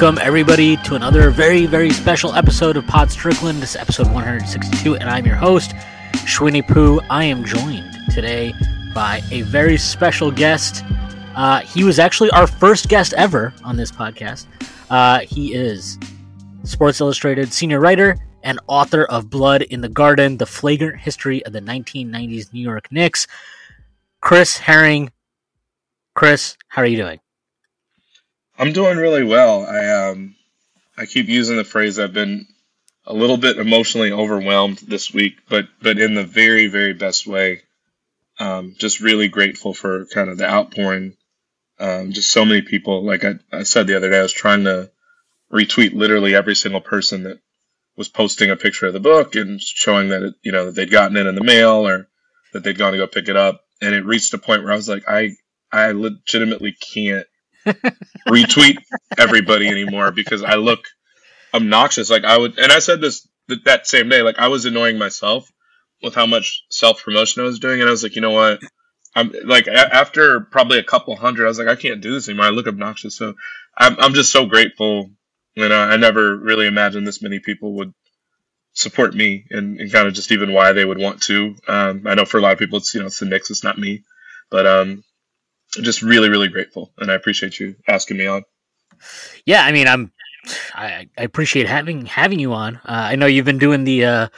Welcome, everybody, to another very, very special episode of Pod Strickland. This is episode 162, and I'm your host, Shwinny Poo. I am joined today by a very special guest. Uh, he was actually our first guest ever on this podcast. Uh, he is Sports Illustrated senior writer and author of Blood in the Garden, the flagrant history of the 1990s New York Knicks. Chris Herring. Chris, how are you doing? I'm doing really well. I um I keep using the phrase I've been a little bit emotionally overwhelmed this week, but but in the very very best way. Um, just really grateful for kind of the outpouring. Um, just so many people. Like I, I said the other day, I was trying to retweet literally every single person that was posting a picture of the book and showing that it, you know that they'd gotten it in the mail or that they'd gone to go pick it up. And it reached a point where I was like, I I legitimately can't retweet everybody anymore because I look obnoxious. Like I would, and I said this th- that same day. Like I was annoying myself with how much self promotion I was doing, and I was like, you know what? I'm like a- after probably a couple hundred, I was like, I can't do this anymore. I look obnoxious, so I'm I'm just so grateful. And I never really imagined this many people would support me and, and kind of just even why they would want to. Um, I know for a lot of people, it's you know it's the Knicks, it's not me, but um, just really, really grateful, and I appreciate you asking me on. Yeah, I mean, I'm. I, I appreciate having having you on. Uh, I know you've been doing the uh,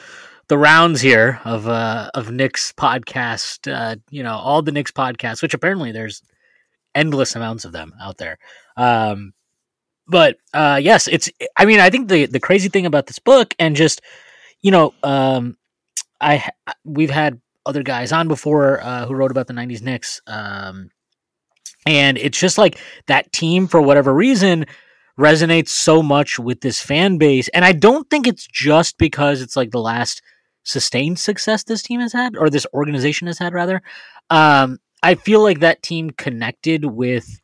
the rounds here of uh, of Knicks podcast. Uh, you know, all the Knicks podcasts, which apparently there's endless amounts of them out there. Um, but uh, yes, it's. I mean, I think the the crazy thing about this book, and just you know, um, I we've had other guys on before uh, who wrote about the '90s Knicks. Um, and it's just like that team, for whatever reason, resonates so much with this fan base. And I don't think it's just because it's like the last sustained success this team has had, or this organization has had, rather. Um, I feel like that team connected with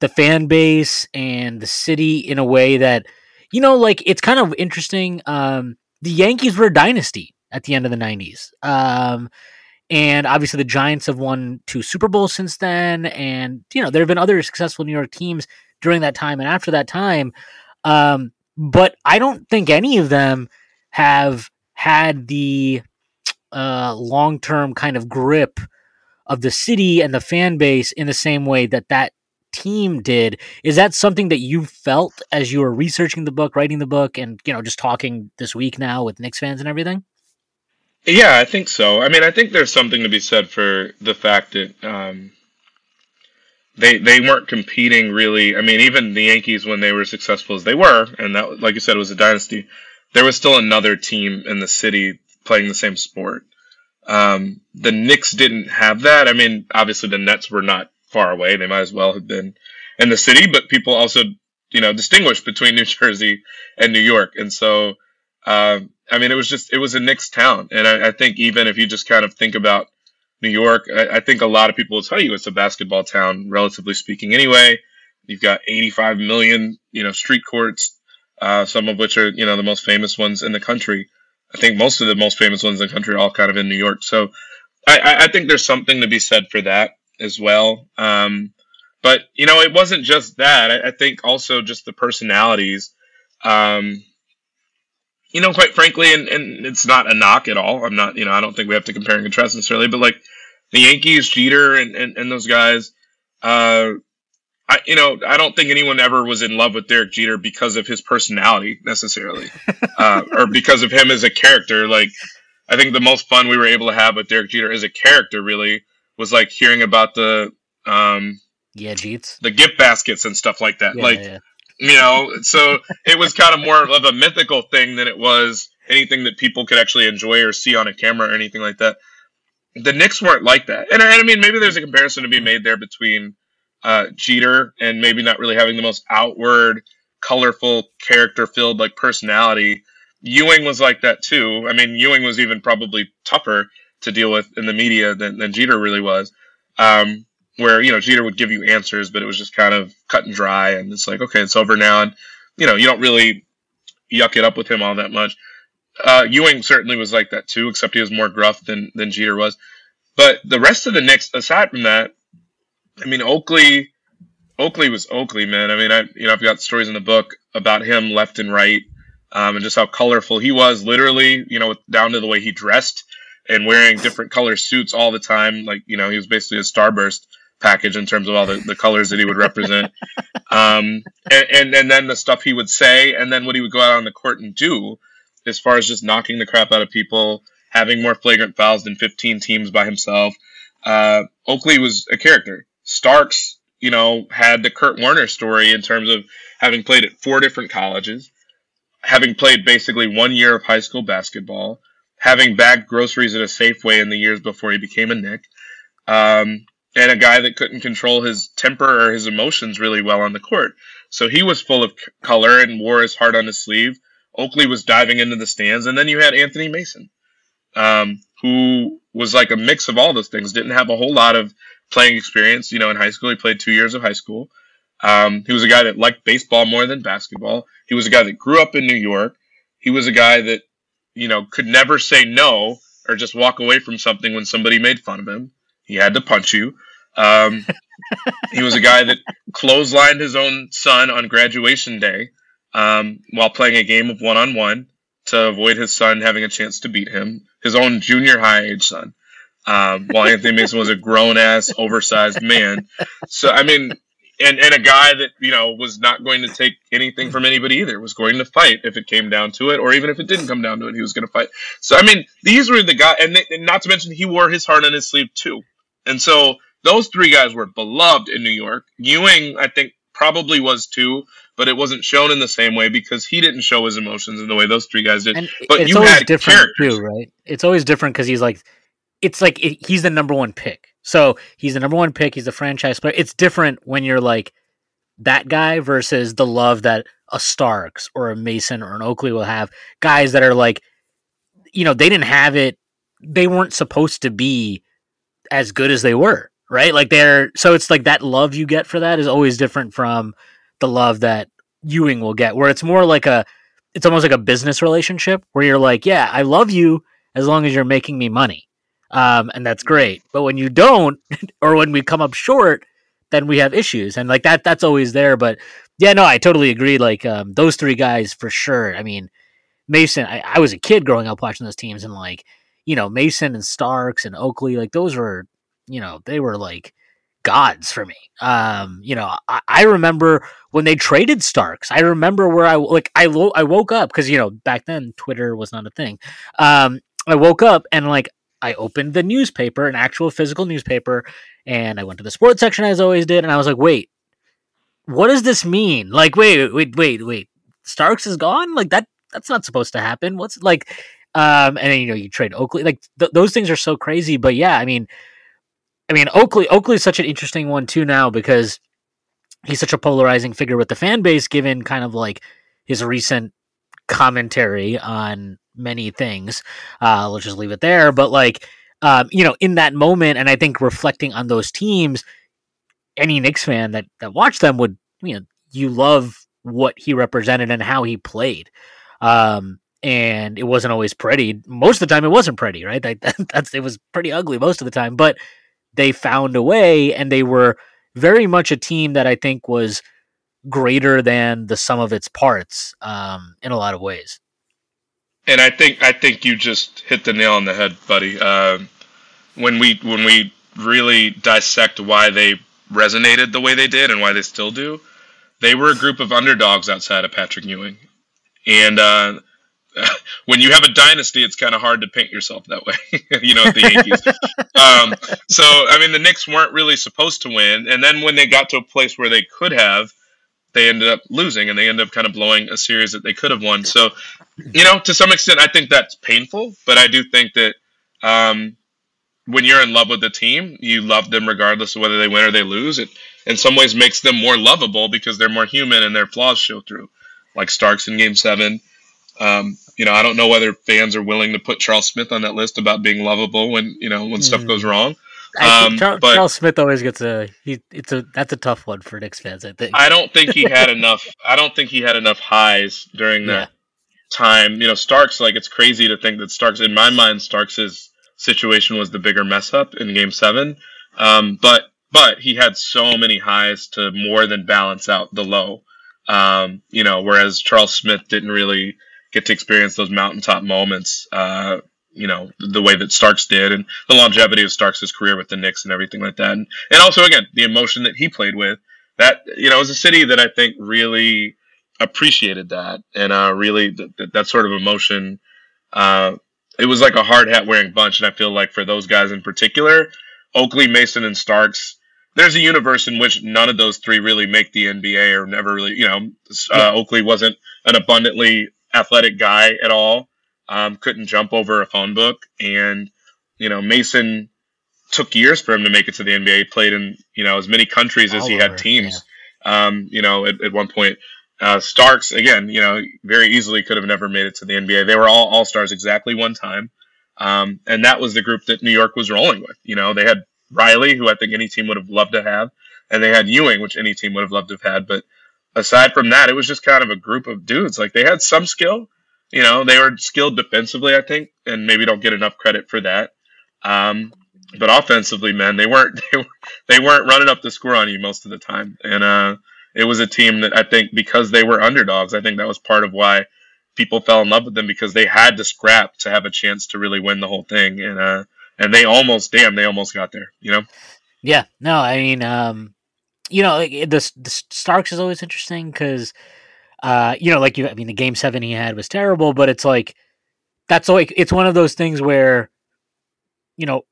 the fan base and the city in a way that, you know, like it's kind of interesting. Um, the Yankees were a dynasty at the end of the 90s. Um, and obviously, the Giants have won two Super Bowls since then. And, you know, there have been other successful New York teams during that time and after that time. Um, but I don't think any of them have had the uh, long term kind of grip of the city and the fan base in the same way that that team did. Is that something that you felt as you were researching the book, writing the book, and, you know, just talking this week now with Knicks fans and everything? Yeah, I think so. I mean, I think there's something to be said for the fact that um, they they weren't competing really. I mean, even the Yankees when they were successful as they were, and that, like you said, was a dynasty. There was still another team in the city playing the same sport. Um, the Knicks didn't have that. I mean, obviously the Nets were not far away. They might as well have been in the city, but people also, you know, distinguish between New Jersey and New York, and so. Um, I mean, it was just it was a Knicks town, and I, I think even if you just kind of think about New York, I, I, think a lot of people will tell you it's a basketball town, relatively speaking. Anyway, you've got 85 million, you know, street courts, uh, some of which are you know the most famous ones in the country. I think most of the most famous ones in the country are all kind of in New York. So I, I think there's something to be said for that as well. Um, but you know, it wasn't just that. I, I think also just the personalities. Um, you know, quite frankly, and, and it's not a knock at all. I'm not, you know, I don't think we have to compare and contrast necessarily, but like the Yankees, Jeter, and, and, and those guys, uh, I, you know, I don't think anyone ever was in love with Derek Jeter because of his personality necessarily, uh, or because of him as a character. Like, I think the most fun we were able to have with Derek Jeter as a character really was like hearing about the, um, yeah, Jeets, the gift baskets and stuff like that. Yeah, like, yeah. you know so it was kind of more of a mythical thing than it was anything that people could actually enjoy or see on a camera or anything like that the Knicks weren't like that and, and I mean maybe there's a comparison to be made there between uh, Jeter and maybe not really having the most outward, colorful, character filled like personality. Ewing was like that too. I mean, Ewing was even probably tougher to deal with in the media than, than Jeter really was. Um, where you know Jeter would give you answers, but it was just kind of cut and dry, and it's like okay, it's over now, and you know you don't really yuck it up with him all that much. Uh, Ewing certainly was like that too, except he was more gruff than than Jeter was. But the rest of the Knicks, aside from that, I mean Oakley, Oakley was Oakley, man. I mean, I you know I've got stories in the book about him left and right, um, and just how colorful he was. Literally, you know, down to the way he dressed and wearing different color suits all the time. Like you know, he was basically a starburst package in terms of all the, the colors that he would represent. Um, and, and, and then the stuff he would say, and then what he would go out on the court and do, as far as just knocking the crap out of people, having more flagrant fouls than 15 teams by himself. Uh, Oakley was a character. Starks, you know, had the Kurt Warner story in terms of having played at four different colleges, having played basically one year of high school basketball, having bagged groceries at a Safeway in the years before he became a Knick. um, and a guy that couldn't control his temper or his emotions really well on the court. So he was full of color and wore his heart on his sleeve. Oakley was diving into the stands, and then you had Anthony Mason, um, who was like a mix of all those things. Didn't have a whole lot of playing experience. You know, in high school, he played two years of high school. Um, he was a guy that liked baseball more than basketball. He was a guy that grew up in New York. He was a guy that, you know, could never say no or just walk away from something when somebody made fun of him. He had to punch you. Um, he was a guy that clotheslined his own son on graduation day um, while playing a game of one on one to avoid his son having a chance to beat him, his own junior high age son. Um, while Anthony Mason was a grown ass, oversized man. So, I mean, and, and a guy that, you know, was not going to take anything from anybody either, was going to fight if it came down to it, or even if it didn't come down to it, he was going to fight. So, I mean, these were the guys, and, and not to mention, he wore his heart on his sleeve too. And so those three guys were beloved in New York. Ewing, I think, probably was too, but it wasn't shown in the same way because he didn't show his emotions in the way those three guys did. And but it's you always had different characters. too, right? It's always different because he's like, it's like it, he's the number one pick. So he's the number one pick. He's the franchise player. It's different when you're like that guy versus the love that a Starks or a Mason or an Oakley will have. Guys that are like, you know, they didn't have it. They weren't supposed to be as good as they were, right? Like they're so it's like that love you get for that is always different from the love that Ewing will get, where it's more like a, it's almost like a business relationship where you're like, yeah, I love you as long as you're making me money, um, and that's great. But when you don't, or when we come up short, then we have issues, and like that, that's always there. But yeah, no, I totally agree. Like um, those three guys for sure. I mean, Mason, I, I was a kid growing up watching those teams, and like you know Mason and Starks and Oakley, like those were, you know, they were like gods for me. Um, you know, I, I remember when they traded Starks. I remember where I like I wo- I woke up because you know back then Twitter was not a thing. Um, I woke up and like I opened the newspaper, an actual physical newspaper, and I went to the sports section as I always did, and I was like, wait, what does this mean? Like, wait, wait, wait, wait, Starks is gone? Like that? That's not supposed to happen. What's like? Um, and then you know you trade Oakley. Like th- those things are so crazy. But yeah, I mean, I mean Oakley. Oakley is such an interesting one too now because he's such a polarizing figure with the fan base, given kind of like his recent commentary on many things. Uh, let's just leave it there. But like, um, you know, in that moment, and I think reflecting on those teams, any Knicks fan that that watched them would, you know, you love what he represented and how he played. Um, and it wasn't always pretty. Most of the time, it wasn't pretty, right? That, that, that's it was pretty ugly most of the time. But they found a way, and they were very much a team that I think was greater than the sum of its parts um, in a lot of ways. And I think I think you just hit the nail on the head, buddy. Um, when we when we really dissect why they resonated the way they did and why they still do, they were a group of underdogs outside of Patrick Ewing, and uh, when you have a dynasty, it's kind of hard to paint yourself that way, you know, the Yankees. um, so, I mean, the Knicks weren't really supposed to win, and then when they got to a place where they could have, they ended up losing, and they ended up kind of blowing a series that they could have won. So, you know, to some extent, I think that's painful, but I do think that um, when you're in love with the team, you love them regardless of whether they win or they lose. It in some ways makes them more lovable because they're more human and their flaws show through, like Starks in Game Seven. Um, you know, I don't know whether fans are willing to put Charles Smith on that list about being lovable when you know when stuff hmm. goes wrong. Um, Charles, but, Charles Smith always gets a he. It's a that's a tough one for Knicks fans. I think. I don't think he had enough. I don't think he had enough highs during that yeah. time. You know, Starks. Like it's crazy to think that Starks. In my mind, Starks's situation was the bigger mess up in Game Seven. Um, but but he had so many highs to more than balance out the low. Um, you know, whereas Charles Smith didn't really get to experience those mountaintop moments. Uh, you know the way that Starks did, and the longevity of Starks' career with the Knicks and everything like that, and, and also again the emotion that he played with. That you know was a city that I think really appreciated that, and uh, really that, that sort of emotion. Uh, it was like a hard hat wearing bunch, and I feel like for those guys in particular, Oakley, Mason, and Starks. There's a universe in which none of those three really make the NBA or never really, you know, uh, yeah. Oakley wasn't an abundantly athletic guy at all um, couldn't jump over a phone book, and you know Mason took years for him to make it to the NBA. He played in you know as many countries as All he over, had teams. Yeah. Um, you know, at, at one point, uh, Starks again, you know, very easily could have never made it to the NBA. They were all All Stars exactly one time, um, and that was the group that New York was rolling with. You know, they had Riley, who I think any team would have loved to have, and they had Ewing, which any team would have loved to have had. But aside from that, it was just kind of a group of dudes. Like they had some skill, you know, they were skilled defensively, I think, and maybe don't get enough credit for that. Um, but offensively, man, they weren't they, were, they weren't running up the score on you most of the time, and uh, it was a team that I think because they were underdogs, I think that was part of why people fell in love with them because they had to scrap to have a chance to really win the whole thing, and uh, and they almost, damn, they almost got there, you know. Yeah, no, I mean, um, you know, the, the Starks is always interesting because uh, you know, like you, I mean, the game seven he had was terrible, but it's like that's like it's one of those things where, you know,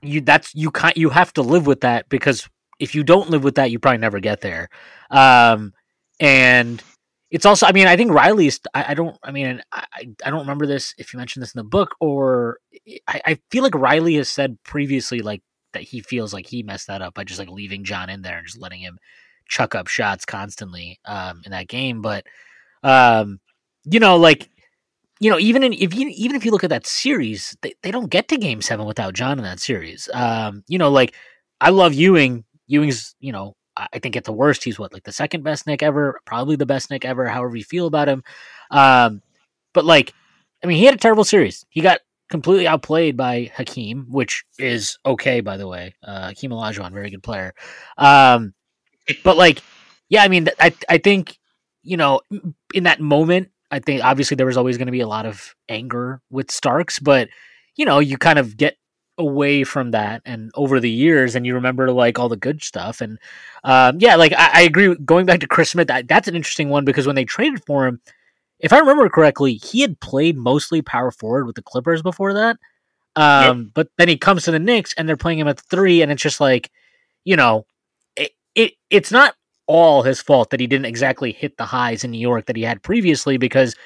you that's you can't you have to live with that because if you don't live with that, you probably never get there. Um, and it's also, I mean, I think Riley's. I, I don't. I mean, I I don't remember this if you mentioned this in the book or I, I feel like Riley has said previously like that he feels like he messed that up by just like leaving John in there and just letting him chuck up shots constantly um, in that game. But um, you know, like you know, even in, if you even if you look at that series, they, they don't get to Game Seven without John in that series. Um, you know, like I love Ewing. Ewing's you know I think at the worst he's what like the second best Knick ever, probably the best Knick ever. However you feel about him, um, but like I mean, he had a terrible series. He got completely outplayed by Hakeem, which is okay, by the way. Uh, Hakeem Olajuwon, very good player. Um, but like, yeah, I mean, I I think you know, in that moment, I think obviously there was always going to be a lot of anger with Starks, but you know, you kind of get away from that and over the years and you remember like all the good stuff and um, yeah like I, I, agree going back to chris smith that, that's an interesting one because when they traded for him if i remember correctly he had played mostly power forward with the clippers before that um, yep. but then he comes to the Knicks and they're playing him at three and it's just like you know it it it's not all his fault that he didn't exactly hit the highs in New York that he had previously because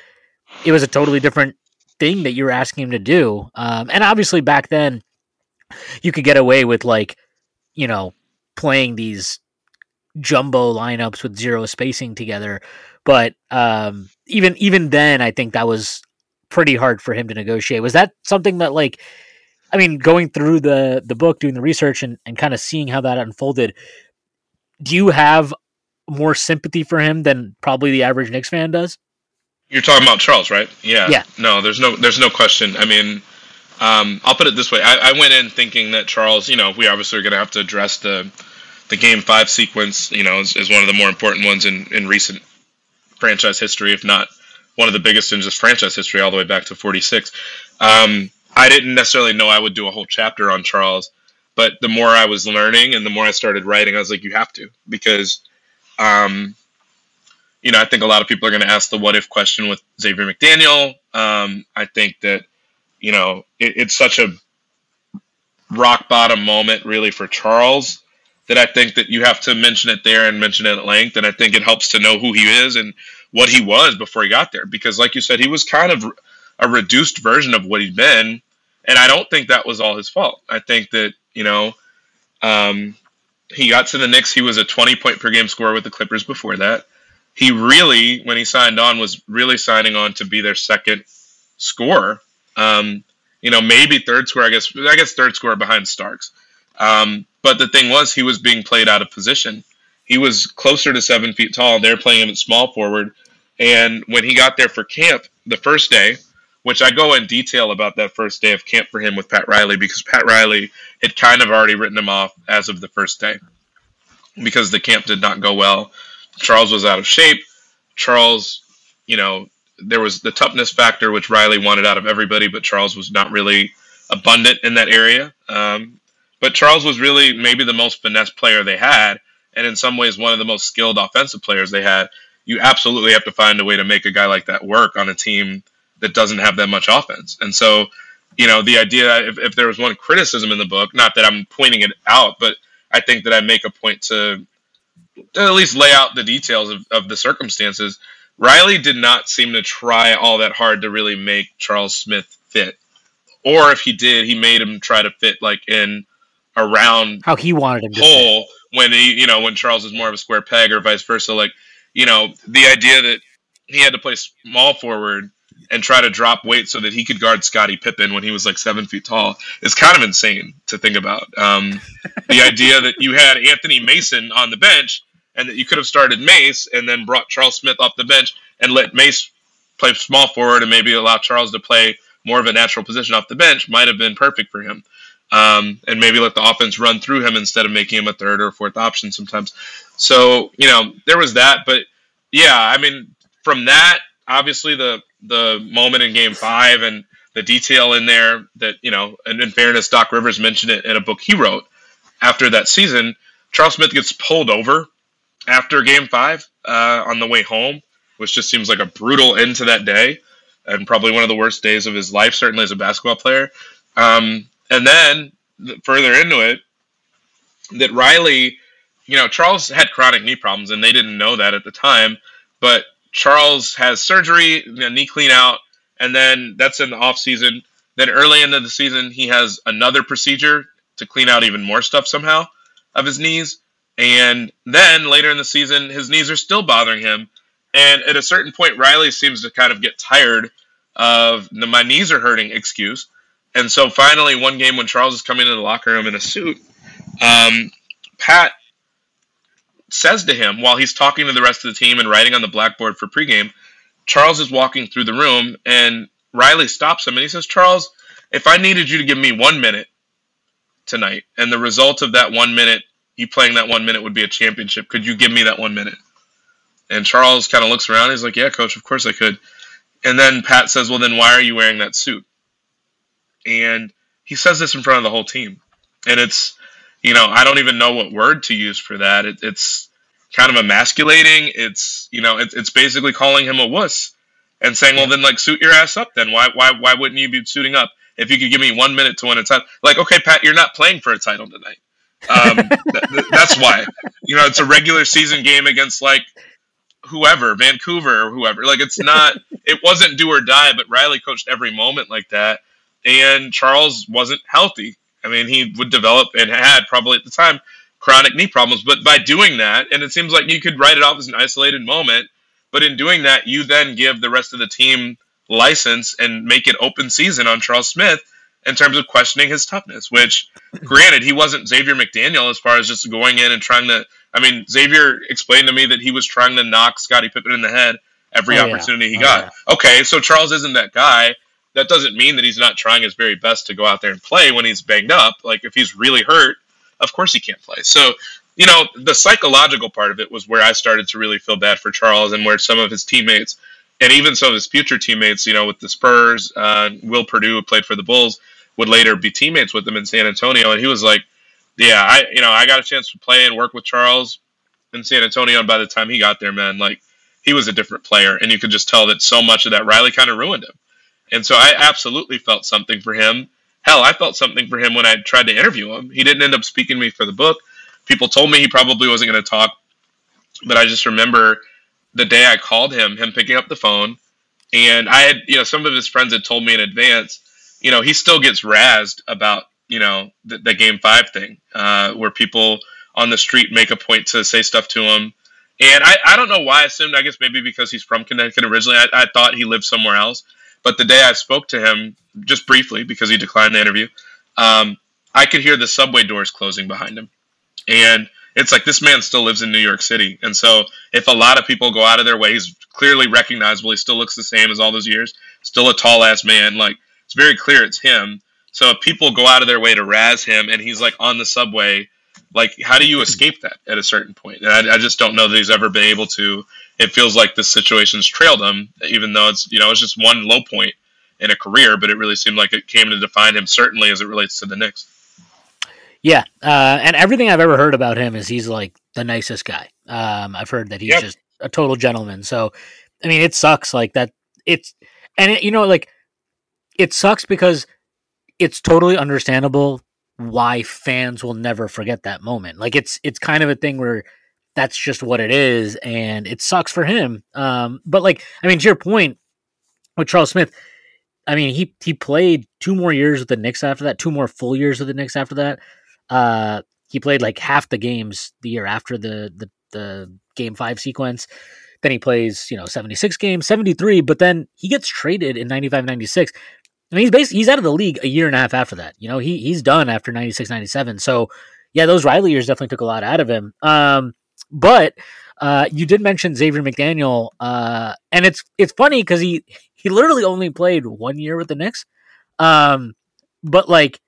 it was a totally different thing that you were asking him to do. Um, and obviously back then you could get away with like, you know, playing these jumbo lineups with zero spacing together. But um, even even then, I think that was pretty hard for him to negotiate. Was that something that like, I mean, going through the the book, doing the research, and and kind of seeing how that unfolded, do you have more sympathy for him than probably the average Knicks fan does? You're talking about Charles, right? Yeah. Yeah. No, there's no there's no question. I mean, um, I'll put it this way. I, I, went in thinking that Charles, you know, we obviously are going to have to address the the game five sequence. You know, is, is one of the more important ones in in recent franchise history, if not one of the biggest in just franchise history, all the way back to '46. Um, I didn't necessarily know I would do a whole chapter on Charles. But the more I was learning and the more I started writing, I was like, you have to because, um, you know, I think a lot of people are going to ask the what if question with Xavier McDaniel. Um, I think that, you know, it, it's such a rock bottom moment really for Charles that I think that you have to mention it there and mention it at length. And I think it helps to know who he is and what he was before he got there. Because, like you said, he was kind of a reduced version of what he'd been. And I don't think that was all his fault. I think that you know, um, he got to the Knicks. He was a 20 point per game scorer with the Clippers before that. He really, when he signed on, was really signing on to be their second scorer. Um, you know, maybe third scorer. I guess I guess third scorer behind Starks. Um, but the thing was, he was being played out of position. He was closer to seven feet tall. They're playing him at small forward. And when he got there for camp the first day, which I go in detail about that first day of camp for him with Pat Riley because Pat Riley had kind of already written him off as of the first day because the camp did not go well. Charles was out of shape. Charles, you know, there was the toughness factor, which Riley wanted out of everybody, but Charles was not really abundant in that area. Um, but Charles was really maybe the most finesse player they had, and in some ways one of the most skilled offensive players they had. You absolutely have to find a way to make a guy like that work on a team that doesn't have that much offense. And so, you know, the idea if, if there was one criticism in the book, not that I'm pointing it out, but I think that I make a point to at least lay out the details of, of the circumstances. Riley did not seem to try all that hard to really make Charles Smith fit. Or if he did, he made him try to fit like in around how he wanted him hole when he you know when Charles is more of a square peg or vice versa. Like you know the idea that he had to play small forward and try to drop weight so that he could guard Scottie Pippen when he was like seven feet tall is kind of insane to think about. Um, the idea that you had Anthony Mason on the bench and that you could have started Mace and then brought Charles Smith off the bench and let Mace play small forward and maybe allow Charles to play more of a natural position off the bench might have been perfect for him. Um, and maybe let the offense run through him instead of making him a third or fourth option sometimes. So, you know, there was that. But yeah, I mean, from that, obviously the the moment in game five and the detail in there that, you know, and in fairness, Doc Rivers mentioned it in a book he wrote after that season. Charles Smith gets pulled over after game five uh, on the way home, which just seems like a brutal end to that day and probably one of the worst days of his life, certainly as a basketball player. Um, and then further into it, that Riley, you know, Charles had chronic knee problems and they didn't know that at the time, but Charles has surgery, you know, knee clean out, and then that's in the off season. Then early into the season, he has another procedure to clean out even more stuff somehow of his knees. And then later in the season, his knees are still bothering him. And at a certain point, Riley seems to kind of get tired of the my knees are hurting excuse. And so finally, one game when Charles is coming into the locker room in a suit, um, Pat says to him while he's talking to the rest of the team and writing on the blackboard for pregame, Charles is walking through the room and Riley stops him and he says, Charles, if I needed you to give me one minute tonight and the result of that one minute, you playing that one minute would be a championship, could you give me that one minute? And Charles kind of looks around. He's like, Yeah, coach, of course I could. And then Pat says, Well, then why are you wearing that suit? And he says this in front of the whole team. And it's, you know, I don't even know what word to use for that. It, it's kind of emasculating. It's, you know, it, it's basically calling him a wuss and saying, well, then like suit your ass up. Then why, why, why wouldn't you be suiting up? If you could give me one minute to win a title, like, okay, Pat, you're not playing for a title tonight. Um, th- that's why, you know, it's a regular season game against like whoever, Vancouver or whoever. Like, it's not, it wasn't do or die, but Riley coached every moment like that. And Charles wasn't healthy. I mean, he would develop and had probably at the time chronic knee problems. But by doing that, and it seems like you could write it off as an isolated moment, but in doing that, you then give the rest of the team license and make it open season on Charles Smith in terms of questioning his toughness. Which, granted, he wasn't Xavier McDaniel as far as just going in and trying to. I mean, Xavier explained to me that he was trying to knock Scottie Pippen in the head every oh, opportunity yeah. he oh, got. Yeah. Okay, so Charles isn't that guy. That doesn't mean that he's not trying his very best to go out there and play when he's banged up. Like if he's really hurt, of course he can't play. So, you know, the psychological part of it was where I started to really feel bad for Charles and where some of his teammates and even some of his future teammates, you know, with the Spurs, uh, Will Perdue who played for the Bulls, would later be teammates with him in San Antonio. And he was like, yeah, I, you know, I got a chance to play and work with Charles in San Antonio. And by the time he got there, man, like he was a different player. And you could just tell that so much of that Riley kind of ruined him. And so I absolutely felt something for him. Hell, I felt something for him when I tried to interview him. He didn't end up speaking to me for the book. People told me he probably wasn't going to talk, but I just remember the day I called him, him picking up the phone, and I had, you know, some of his friends had told me in advance, you know, he still gets razzed about, you know, the, the game five thing, uh, where people on the street make a point to say stuff to him. And I, I don't know why I assumed, I guess maybe because he's from Connecticut originally, I, I thought he lived somewhere else. But the day I spoke to him, just briefly, because he declined the interview, um, I could hear the subway doors closing behind him. And it's like this man still lives in New York City. And so if a lot of people go out of their way, he's clearly recognizable. He still looks the same as all those years, still a tall ass man. Like it's very clear it's him. So if people go out of their way to razz him and he's like on the subway, like how do you escape that at a certain point? And I, I just don't know that he's ever been able to. It feels like this situation's trailed him, even though it's you know it's just one low point in a career, but it really seemed like it came to define him certainly as it relates to the Knicks. Yeah, uh, and everything I've ever heard about him is he's like the nicest guy. Um, I've heard that he's yep. just a total gentleman. So, I mean, it sucks like that. It's and it, you know, like it sucks because it's totally understandable why fans will never forget that moment. Like it's it's kind of a thing where that's just what it is, and it sucks for him. Um, but like, I mean, to your point with Charles Smith, I mean, he he played two more years with the Knicks after that, two more full years with the Knicks after that. Uh, he played like half the games the year after the the, the game five sequence. Then he plays, you know, 76 games, 73, but then he gets traded in 95 96. And he's basically he's out of the league a year and a half after that. You know, he he's done after 96 97. So, yeah, those Riley years definitely took a lot out of him. Um, but uh, you did mention Xavier McDaniel, uh, and it's it's funny because he he literally only played one year with the Knicks. Um, but like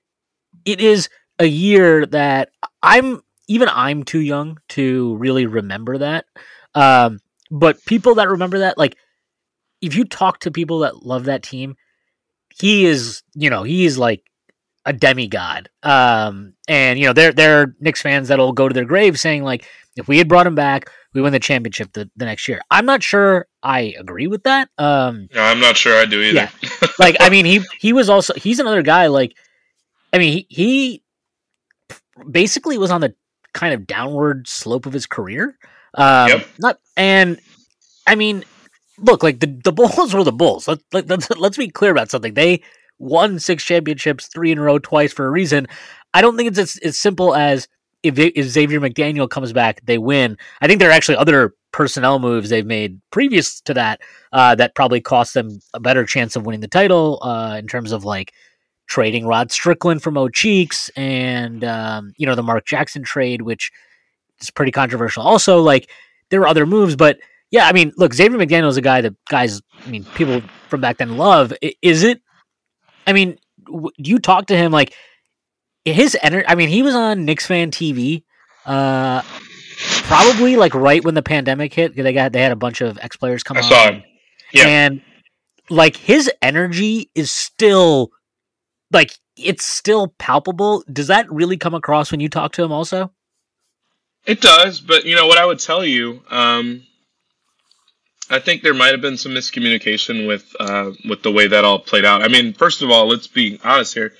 it is a year that I'm even I'm too young to really remember that. Um, but people that remember that, like, if you talk to people that love that team, he is, you know, he is like a demigod. Um, and you know, they're they're Knicks fans that'll go to their grave saying like, if we had brought him back, we win the championship the, the next year. I'm not sure I agree with that. Um, no, I'm not sure I do either. Yeah. like, I mean, he he was also he's another guy like, I mean, he he basically was on the kind of downward slope of his career. Um, yep. Not and I mean, look, like the the Bulls were the Bulls. Let, let, let's let's be clear about something. They won six championships, three in a row, twice for a reason. I don't think it's as, as simple as if, if Xavier McDaniel comes back, they win. I think there are actually other personnel moves they've made previous to that uh, that probably cost them a better chance of winning the title uh, in terms of like trading Rod Strickland from Mo Cheeks and um, you know the Mark Jackson trade, which is pretty controversial. Also, like there were other moves, but yeah, I mean, look, Xavier McDaniel is a guy that guys, I mean, people from back then love. Is it? I mean, do you talk to him like his energy? I mean, he was on Knicks fan TV. Uh, probably like right when the pandemic hit. They got they had a bunch of ex players come. I on, saw him. Yeah. And like his energy is still like it's still palpable. Does that really come across when you talk to him also? It does, but you know what I would tell you, um, I think there might have been some miscommunication with uh, with the way that all played out. I mean, first of all, let's be honest here.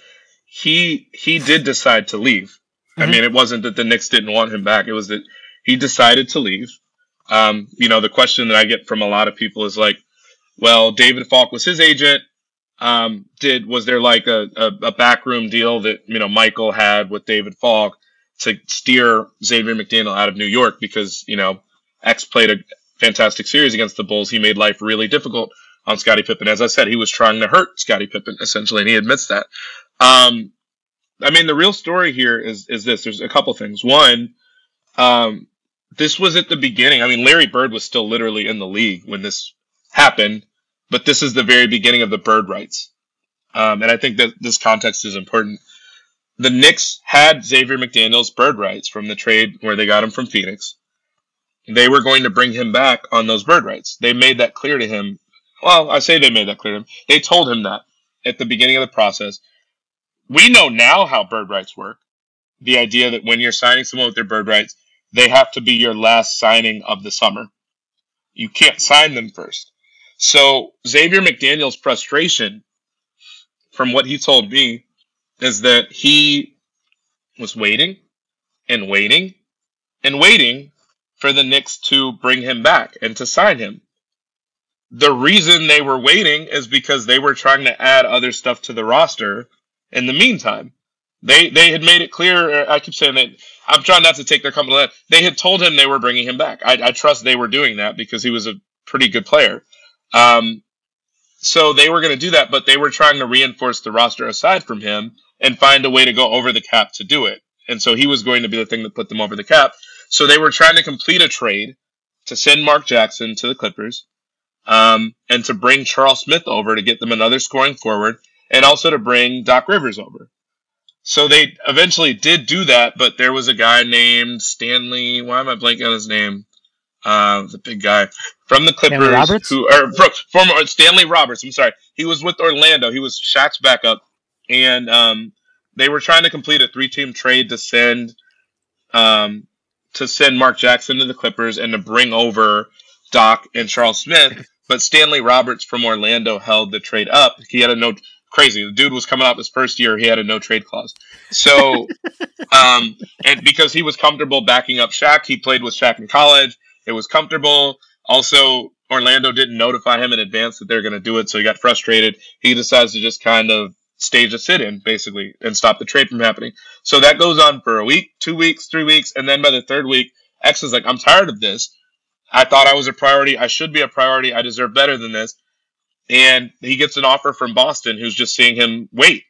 He he did decide to leave. Mm-hmm. I mean, it wasn't that the Knicks didn't want him back. It was that he decided to leave. Um, you know, the question that I get from a lot of people is like, well, David Falk was his agent um, did was there like a, a, a backroom deal that you know Michael had with David Falk to steer Xavier McDaniel out of New York because you know X played a fantastic series against the Bulls. He made life really difficult on Scottie Pippen. As I said, he was trying to hurt Scottie Pippen essentially, and he admits that. Um, I mean, the real story here is is this. There's a couple things. One, um, this was at the beginning. I mean, Larry Bird was still literally in the league when this happened but this is the very beginning of the bird rights. Um, and I think that this context is important. The Knicks had Xavier McDaniel's bird rights from the trade where they got him from Phoenix. They were going to bring him back on those bird rights. They made that clear to him. Well, I say they made that clear to him. They told him that at the beginning of the process. We know now how bird rights work. The idea that when you're signing someone with their bird rights, they have to be your last signing of the summer. You can't sign them first. So Xavier McDaniel's frustration, from what he told me, is that he was waiting and waiting and waiting for the Knicks to bring him back and to sign him. The reason they were waiting is because they were trying to add other stuff to the roster in the meantime. They they had made it clear. I keep saying that I'm trying not to take their company. They had told him they were bringing him back. I, I trust they were doing that because he was a pretty good player. Um, so they were going to do that, but they were trying to reinforce the roster aside from him and find a way to go over the cap to do it. And so he was going to be the thing that put them over the cap. So they were trying to complete a trade to send Mark Jackson to the Clippers um, and to bring Charles Smith over to get them another scoring forward and also to bring Doc Rivers over. So they eventually did do that, but there was a guy named Stanley. Why am I blanking on his name? Uh, the big guy from the Clippers, who or former Stanley Roberts. I'm sorry, he was with Orlando. He was Shaq's backup, and um, they were trying to complete a three-team trade to send um, to send Mark Jackson to the Clippers and to bring over Doc and Charles Smith. But Stanley Roberts from Orlando held the trade up. He had a no crazy. The dude was coming out his first year. He had a no trade clause. So, um, and because he was comfortable backing up Shaq, he played with Shaq in college. It was comfortable. Also, Orlando didn't notify him in advance that they're going to do it, so he got frustrated. He decides to just kind of stage a sit in, basically, and stop the trade from happening. So that goes on for a week, two weeks, three weeks, and then by the third week, X is like, I'm tired of this. I thought I was a priority. I should be a priority. I deserve better than this and he gets an offer from Boston who's just seeing him wait.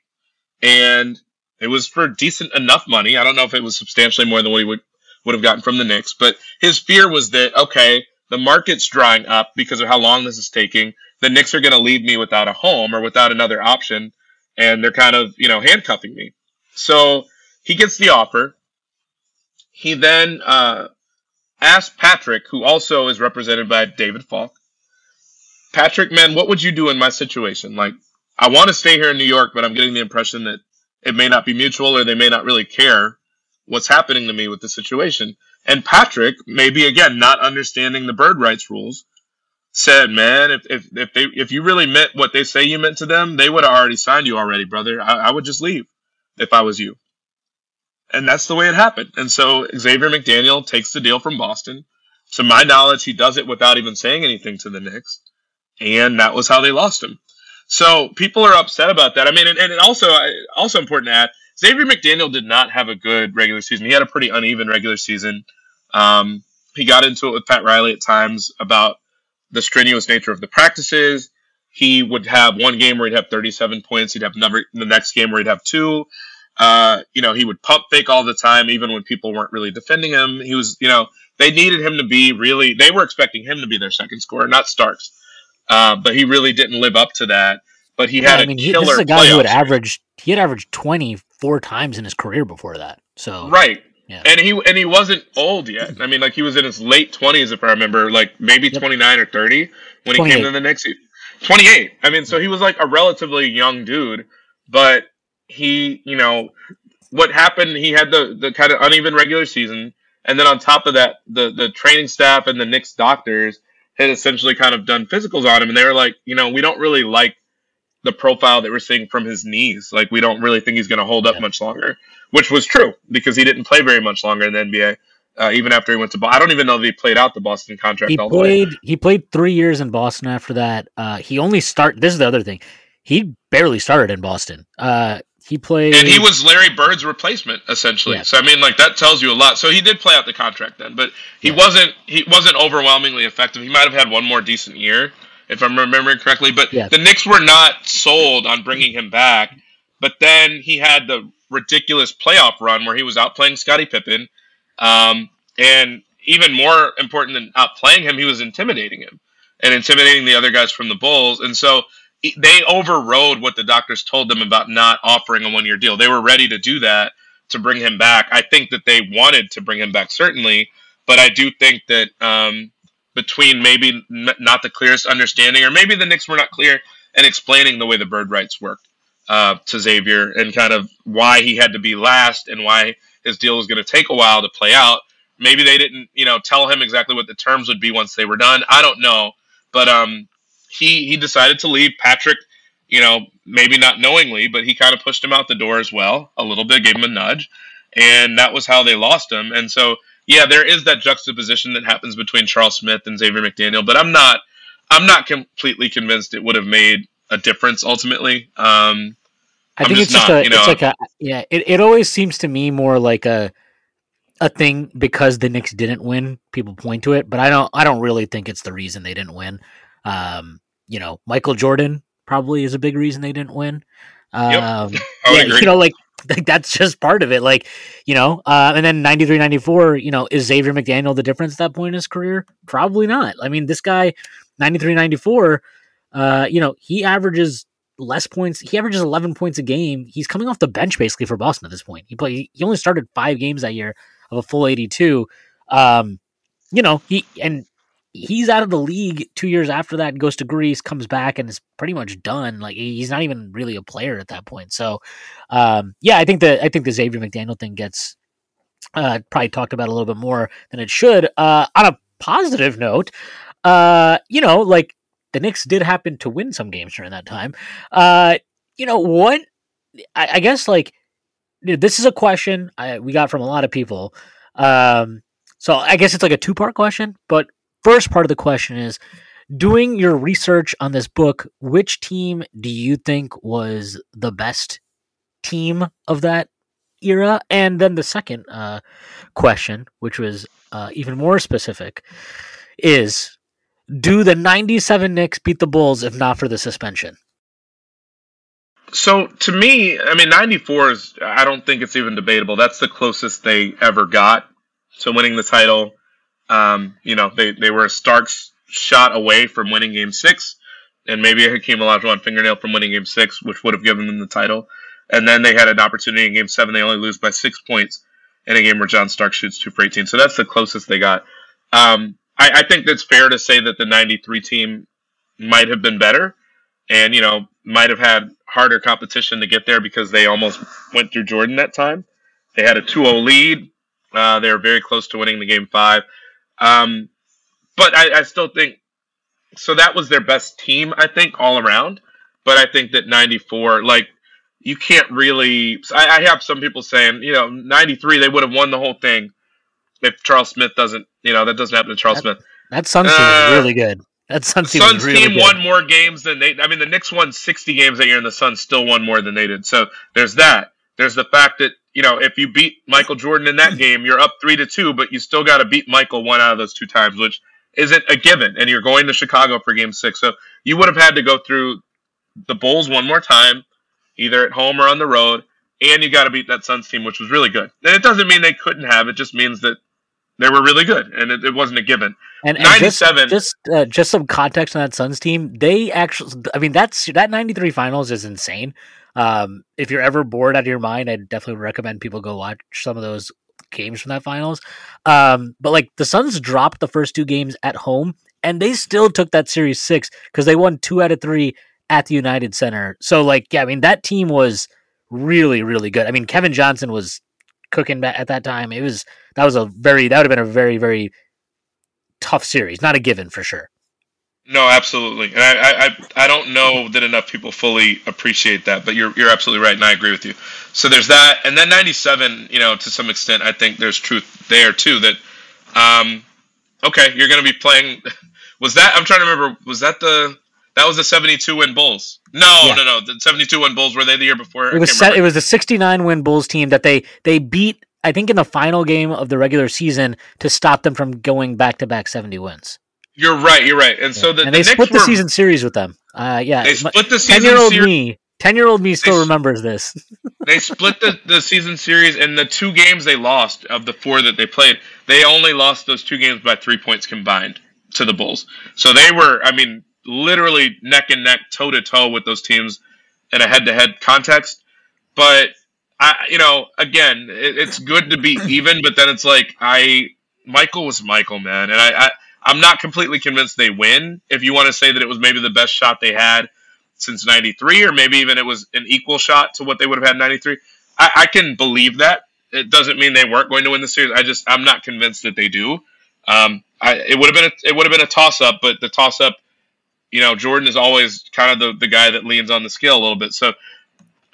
And it was for decent enough money. I don't know if it was substantially more than what he would would have gotten from the Knicks, but his fear was that okay, the market's drying up because of how long this is taking. The Knicks are going to leave me without a home or without another option, and they're kind of you know handcuffing me. So he gets the offer. He then uh, asked Patrick, who also is represented by David Falk, Patrick, man, what would you do in my situation? Like, I want to stay here in New York, but I'm getting the impression that it may not be mutual or they may not really care what's happening to me with the situation. And Patrick, maybe again, not understanding the bird rights rules, said, man, if, if, if they, if you really meant what they say you meant to them, they would have already signed you already, brother. I, I would just leave if I was you. And that's the way it happened. And so Xavier McDaniel takes the deal from Boston. To my knowledge, he does it without even saying anything to the Knicks and that was how they lost him. So people are upset about that. I mean, and, and also also important to add, Xavier McDaniel did not have a good regular season. He had a pretty uneven regular season. Um, he got into it with Pat Riley at times about the strenuous nature of the practices. He would have one game where he'd have 37 points. He'd have another the next game where he'd have two. Uh, you know, he would pump fake all the time, even when people weren't really defending him. He was, you know, they needed him to be really. They were expecting him to be their second scorer, not Starks. Uh, but he really didn't live up to that. But he had I mean, a killer. He, this is a guy who had averaged he had averaged twenty four times in his career before that. So right, yeah. and he and he wasn't old yet. I mean, like he was in his late twenties, if I remember, like maybe yep. twenty nine or thirty when he came to the Knicks. Twenty eight. I mean, so he was like a relatively young dude, but he, you know, what happened? He had the the kind of uneven regular season, and then on top of that, the the training staff and the Knicks doctors had essentially kind of done physicals on him, and they were like, you know, we don't really like the profile that we're seeing from his knees. Like, we don't really think he's going to hold up yeah. much longer, which was true because he didn't play very much longer in the NBA. Uh, even after he went to, Boston. I don't even know that he played out the Boston contract. He played. He played three years in Boston. After that, uh, he only start. This is the other thing. He barely started in Boston. Uh, he played, and he was Larry Bird's replacement essentially. Yeah. So I mean, like that tells you a lot. So he did play out the contract then, but he yeah. wasn't he wasn't overwhelmingly effective. He might have had one more decent year, if I'm remembering correctly. But yeah. the Knicks were not sold on bringing him back. But then he had the ridiculous playoff run where he was outplaying Scottie Pippen, um, and even more important than outplaying him, he was intimidating him and intimidating the other guys from the Bulls. And so they overrode what the doctors told them about not offering a one year deal. They were ready to do that to bring him back. I think that they wanted to bring him back, certainly, but I do think that um, between maybe n- not the clearest understanding, or maybe the Knicks were not clear in explaining the way the bird rights worked uh, to Xavier and kind of why he had to be last and why his deal was going to take a while to play out. Maybe they didn't, you know, tell him exactly what the terms would be once they were done. I don't know, but um, he he decided to leave. Patrick, you know, maybe not knowingly, but he kind of pushed him out the door as well, a little bit, gave him a nudge, and that was how they lost him. And so, yeah, there is that juxtaposition that happens between Charles Smith and Xavier McDaniel, but I'm not I'm not completely convinced it would have made a difference ultimately. Um, I think it's just not, a, you know, it's like a, yeah. It, it always seems to me more like a, a thing because the Knicks didn't win. People point to it, but I don't, I don't really think it's the reason they didn't win. Um, you know, Michael Jordan probably is a big reason they didn't win. Um, yep. yeah, agree. you know, like, like that's just part of it. Like, you know, uh, and then 93, 94, you know, is Xavier McDaniel the difference at that point in his career? Probably not. I mean, this guy, 93, 94, uh, you know, he averages less points. He averages 11 points a game. He's coming off the bench basically for Boston at this point. He played, he only started five games that year of a full 82. Um, you know, he, and he's out of the league two years after that goes to Greece, comes back and is pretty much done. Like he's not even really a player at that point. So, um, yeah, I think that I think the Xavier McDaniel thing gets uh, probably talked about a little bit more than it should. Uh, on a positive note, uh, you know, like the Knicks did happen to win some games during that time. Uh, you know what? I, I guess like this is a question I, we got from a lot of people. Um, so I guess it's like a two part question, but first part of the question is doing your research on this book, which team do you think was the best team of that era? And then the second uh, question, which was uh, even more specific, is do the 97 Knicks beat the Bulls if not for the suspension? So to me, I mean, 94 is, I don't think it's even debatable. That's the closest they ever got to winning the title. Um, you know, they, they were a Starks shot away from winning game six, and maybe a Hakeem Olajuwon fingernail from winning game six, which would have given them the title. And then they had an opportunity in game seven. They only lose by six points in a game where John Stark shoots two for 18. So that's the closest they got. Um, I, I think it's fair to say that the 93 team might have been better and, you know, might have had harder competition to get there because they almost went through Jordan that time. They had a 2 0 lead. Uh, they were very close to winning the game five. Um, but I, I still think so. That was their best team, I think, all around. But I think that '94, like, you can't really. I, I have some people saying, you know, '93 they would have won the whole thing if Charles Smith doesn't. You know, that doesn't happen to Charles that, Smith. That Suns team uh, is really good. That Suns team, Suns really team good. won more games than they. I mean, the Knicks won 60 games that year, and the Suns still won more than they did. So there's that. There's the fact that you know, if you beat Michael Jordan in that game, you're up three to two, but you still got to beat Michael one out of those two times, which isn't a given. And you're going to Chicago for game six. So you would have had to go through the Bulls one more time, either at home or on the road, and you got to beat that Suns team, which was really good. And it doesn't mean they couldn't have, it just means that they were really good, and it, it wasn't a given. And, and 97. Just just, uh, just some context on that Suns team. They actually, I mean, that's that 93 finals is insane. Um, if you're ever bored out of your mind, I definitely recommend people go watch some of those games from that finals. Um, but like the Suns dropped the first two games at home, and they still took that series six because they won two out of three at the United Center. So like, yeah, I mean that team was really really good. I mean Kevin Johnson was cooking at that time. It was that was a very that would have been a very very tough series, not a given for sure. No, absolutely, and I, I I don't know that enough people fully appreciate that, but you're you're absolutely right, and I agree with you. So there's that, and then '97, you know, to some extent, I think there's truth there too. That, um, okay, you're going to be playing. Was that I'm trying to remember? Was that the that was the 72 win Bulls? No, yeah. no, no. The 72 win Bulls were they the year before? It was set, it was the 69 win Bulls team that they they beat. I think in the final game of the regular season to stop them from going back to back 70 wins. You're right. You're right. And yeah. so the, and they the split the season series with them. Uh, yeah, they split the season. Ten year old me. Ten year old me still they, remembers this. they split the, the season series, and the two games they lost of the four that they played, they only lost those two games by three points combined to the Bulls. So they were, I mean, literally neck and neck, toe to toe with those teams in a head to head context. But I, you know, again, it, it's good to be even, but then it's like I, Michael was Michael, man, and I, I I'm not completely convinced they win. If you want to say that it was maybe the best shot they had since '93, or maybe even it was an equal shot to what they would have had in '93, I, I, can believe that. It doesn't mean they weren't going to win the series. I just I'm not convinced that they do. Um, I, it would have been a, it would have been a toss up, but the toss up, you know, Jordan is always kind of the, the guy that leans on the scale a little bit. So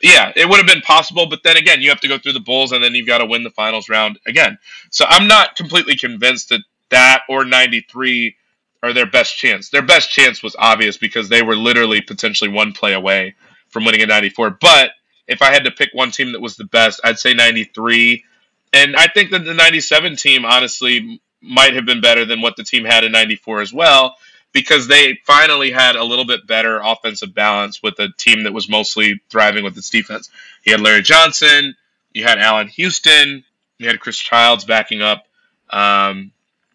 yeah, it would have been possible, but then again, you have to go through the Bulls and then you've got to win the finals round again. So I'm not completely convinced that that or 93 are their best chance. Their best chance was obvious because they were literally potentially one play away from winning in 94. But if I had to pick one team that was the best, I'd say 93. And I think that the 97 team, honestly, might have been better than what the team had in 94 as well, because they finally had a little bit better offensive balance with a team that was mostly thriving with its defense. You had Larry Johnson, you had Allan Houston, you had Chris Childs backing up. Um,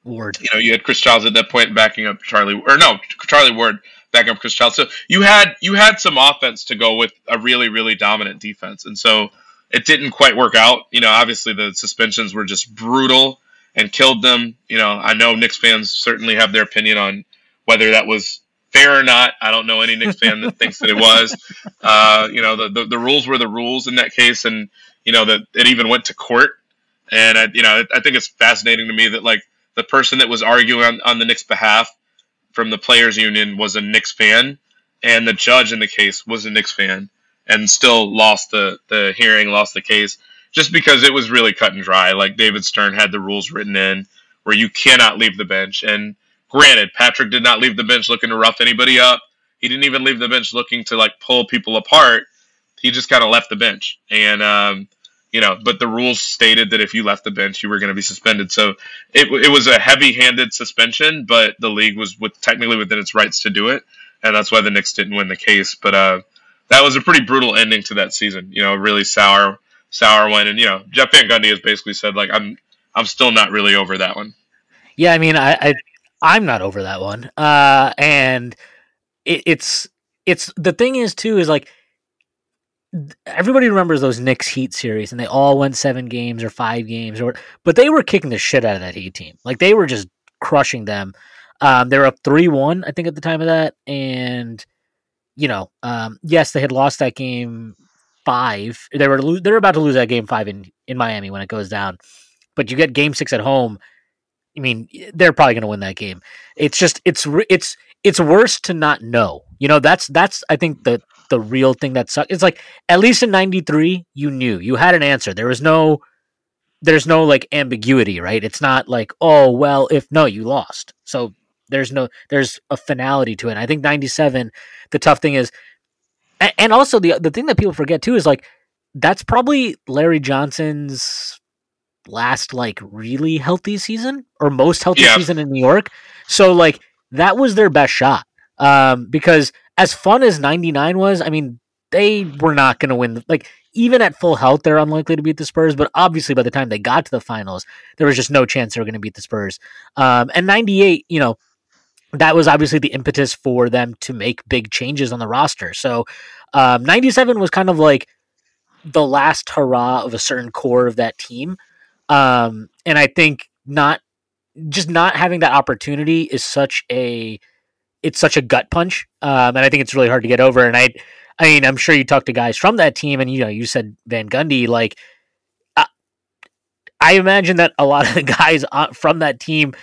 Ward. You know, you had Chris Childs at that point backing up Charlie, or no, Charlie Ward backing up Chris Childs. So you had you had some offense to go with a really really dominant defense, and so it didn't quite work out. You know, obviously the suspensions were just brutal and killed them. You know, I know Knicks fans certainly have their opinion on whether that was fair or not. I don't know any Knicks fan that thinks that it was. Uh, you know, the, the, the rules were the rules in that case, and you know that it even went to court. And I, you know, I think it's fascinating to me that like the person that was arguing on, on the Knicks' behalf from the players' union was a Knicks fan, and the judge in the case was a Knicks fan, and still lost the the hearing, lost the case, just because it was really cut and dry. Like David Stern had the rules written in where you cannot leave the bench, and granted, Patrick did not leave the bench looking to rough anybody up. He didn't even leave the bench looking to like pull people apart. He just kind of left the bench, and um, you know, but the rules stated that if you left the bench, you were going to be suspended. So it, it was a heavy-handed suspension, but the league was with technically within its rights to do it, and that's why the Knicks didn't win the case. But uh, that was a pretty brutal ending to that season. You know, really sour, sour one. And you know, Jeff Van Gundy has basically said like, I'm, I'm still not really over that one. Yeah, I mean, I, I I'm not over that one. Uh, and it, it's it's the thing is too is like everybody remembers those Knicks Heat series, and they all went seven games or five games, or but they were kicking the shit out of that Heat team. Like they were just crushing them. Um, they were up three one, I think, at the time of that, and you know, um, yes, they had lost that game five. They were lo- they're about to lose that game five in in Miami when it goes down, but you get game six at home. I mean, they're probably going to win that game. It's just it's it's it's worse to not know. You know, that's that's I think the the real thing that sucks. It's like at least in '93, you knew you had an answer. There was no, there's no like ambiguity, right? It's not like oh well, if no, you lost. So there's no there's a finality to it. And I think '97, the tough thing is, and also the the thing that people forget too is like that's probably Larry Johnson's last like really healthy season or most healthy yeah. season in New York. So like that was their best shot. Um, because as fun as 99 was, I mean, they were not going to win. Like, even at full health, they're unlikely to beat the Spurs. But obviously, by the time they got to the finals, there was just no chance they were going to beat the Spurs. Um, and 98, you know, that was obviously the impetus for them to make big changes on the roster. So, um, 97 was kind of like the last hurrah of a certain core of that team. Um, and I think not just not having that opportunity is such a it's such a gut punch, um, and I think it's really hard to get over. And I, I mean, I'm sure you talked to guys from that team, and you know, you said Van Gundy. Like, I, I imagine that a lot of the guys from that team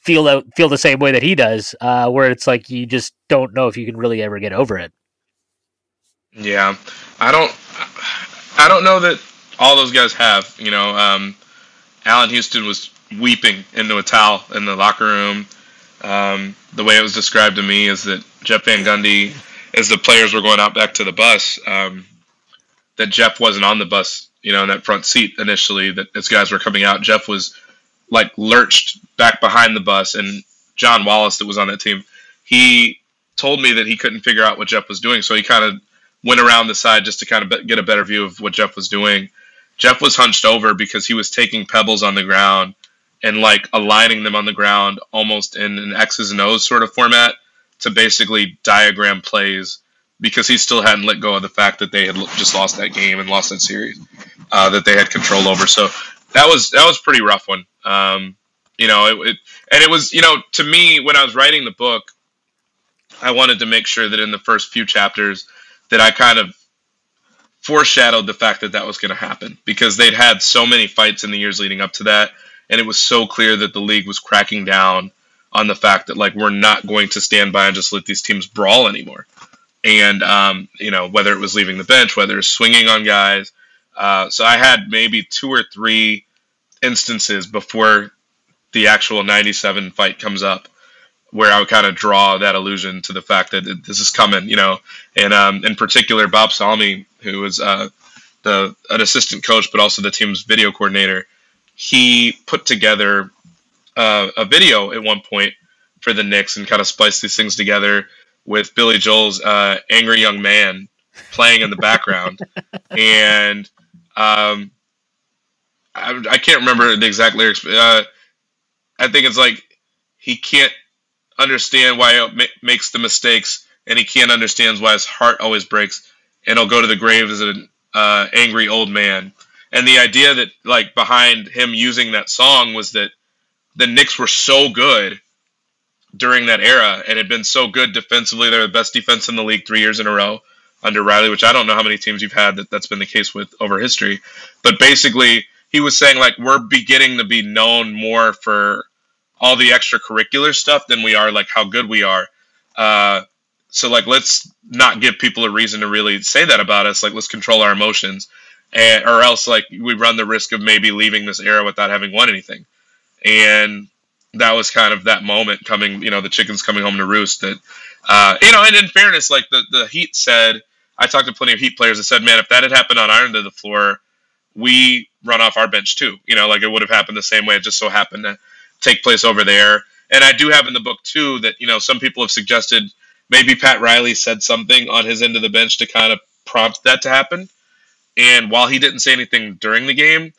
feel that, feel the same way that he does, uh, where it's like you just don't know if you can really ever get over it. Yeah, I don't, I don't know that all those guys have. You know, um, Allan Houston was weeping into a towel in the locker room. Um, the way it was described to me is that Jeff Van Gundy, as the players were going out back to the bus, um, that Jeff wasn't on the bus, you know, in that front seat initially. That as guys were coming out, Jeff was like lurched back behind the bus, and John Wallace, that was on that team, he told me that he couldn't figure out what Jeff was doing, so he kind of went around the side just to kind of get a better view of what Jeff was doing. Jeff was hunched over because he was taking pebbles on the ground and like aligning them on the ground almost in an X's and O's sort of format to basically diagram plays because he still hadn't let go of the fact that they had just lost that game and lost that series uh, that they had control over. So that was that was pretty rough one. Um, you know, it, it, and it was you know to me when I was writing the book, I wanted to make sure that in the first few chapters that I kind of foreshadowed the fact that that was going to happen because they'd had so many fights in the years leading up to that and it was so clear that the league was cracking down on the fact that like we're not going to stand by and just let these teams brawl anymore. And um, you know whether it was leaving the bench, whether it's swinging on guys. Uh, so I had maybe two or three instances before the actual 97 fight comes up where I would kind of draw that allusion to the fact that this is coming, you know. And um, in particular, Bob Salmi, who was uh, the an assistant coach, but also the team's video coordinator, he put together uh, a video at one point for the Knicks and kind of spliced these things together with Billy Joel's uh, "Angry Young Man" playing in the background, and um, I, I, can't remember the exact lyrics. But, uh, I think it's like he can't understand why it ma- makes the mistakes, and he can't understand why his heart always breaks, and he'll go to the grave as an uh, angry old man. And the idea that like behind him using that song was that the Knicks were so good during that era and had been so good defensively. They're the best defense in the league three years in a row under Riley, which I don't know how many teams you've had that that's been the case with over history. But basically, he was saying like we're beginning to be known more for all the extracurricular stuff than we are like how good we are. Uh, so like let's not give people a reason to really say that about us. Like let's control our emotions, and or else like we run the risk of maybe leaving this era without having won anything. And that was kind of that moment coming. You know, the chickens coming home to roost. That uh, you know, and in fairness, like the the Heat said, I talked to plenty of Heat players that said, man, if that had happened on end of the floor, we run off our bench too. You know, like it would have happened the same way. It just so happened to take place over there. And I do have in the book too that you know some people have suggested maybe Pat Riley said something on his end of the bench to kind of prompt that to happen. And while he didn't say anything during the game,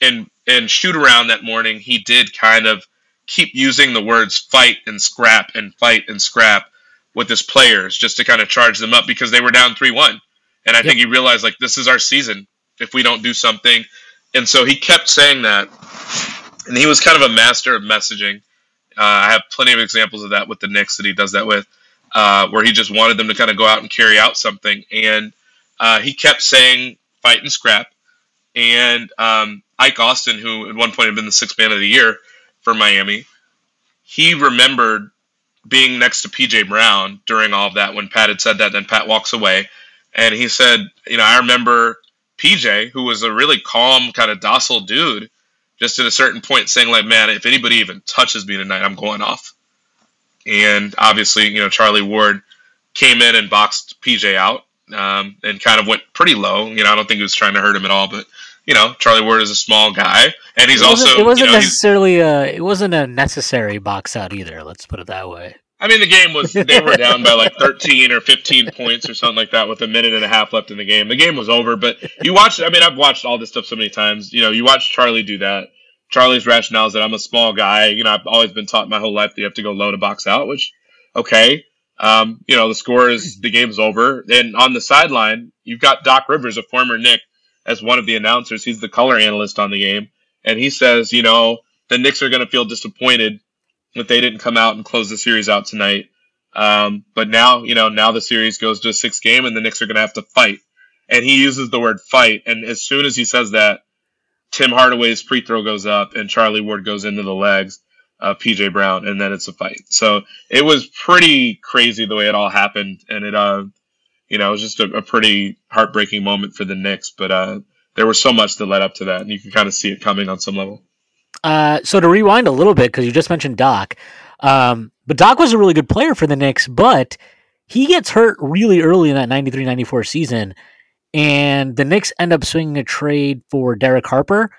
and and shoot around that morning, he did kind of keep using the words fight and scrap and fight and scrap with his players just to kind of charge them up because they were down 3-1. And I yep. think he realized like this is our season if we don't do something. And so he kept saying that and he was kind of a master of messaging. Uh, I have plenty of examples of that with the Knicks that he does that with, uh, where he just wanted them to kind of go out and carry out something. And uh, he kept saying fight and scrap. And um, Ike Austin, who at one point had been the sixth man of the year for Miami, he remembered being next to PJ Brown during all of that when Pat had said that. Then Pat walks away. And he said, You know, I remember PJ, who was a really calm, kind of docile dude just at a certain point saying like, man, if anybody even touches me tonight, I'm going off. And obviously, you know, Charlie Ward came in and boxed PJ out um, and kind of went pretty low. You know, I don't think he was trying to hurt him at all, but you know, Charlie Ward is a small guy, and he's it also it wasn't you know, necessarily a it wasn't a necessary box out either. Let's put it that way. I mean, the game was they were down by like 13 or 15 points or something like that with a minute and a half left in the game. The game was over, but you watched. I mean, I've watched all this stuff so many times. You know, you watch Charlie do that. Charlie's rationale is that I'm a small guy. You know, I've always been taught my whole life that you have to go low to box out, which okay. Um, you know, the score is the game's over. And on the sideline, you've got Doc Rivers, a former Knick, as one of the announcers. He's the color analyst on the game, and he says, you know, the Knicks are going to feel disappointed that they didn't come out and close the series out tonight. Um, but now, you know, now the series goes to a six game and the Knicks are going to have to fight. And he uses the word fight. And as soon as he says that, Tim Hardaway's free throw goes up and Charlie Ward goes into the legs of PJ Brown, and then it's a fight. So it was pretty crazy the way it all happened. And it, uh, you know, it was just a, a pretty heartbreaking moment for the Knicks. But uh, there was so much that led up to that, and you can kind of see it coming on some level. Uh, so to rewind a little bit, because you just mentioned Doc, um, but Doc was a really good player for the Knicks, but he gets hurt really early in that 93 94 season. And the Knicks end up swinging a trade for Derek Harper,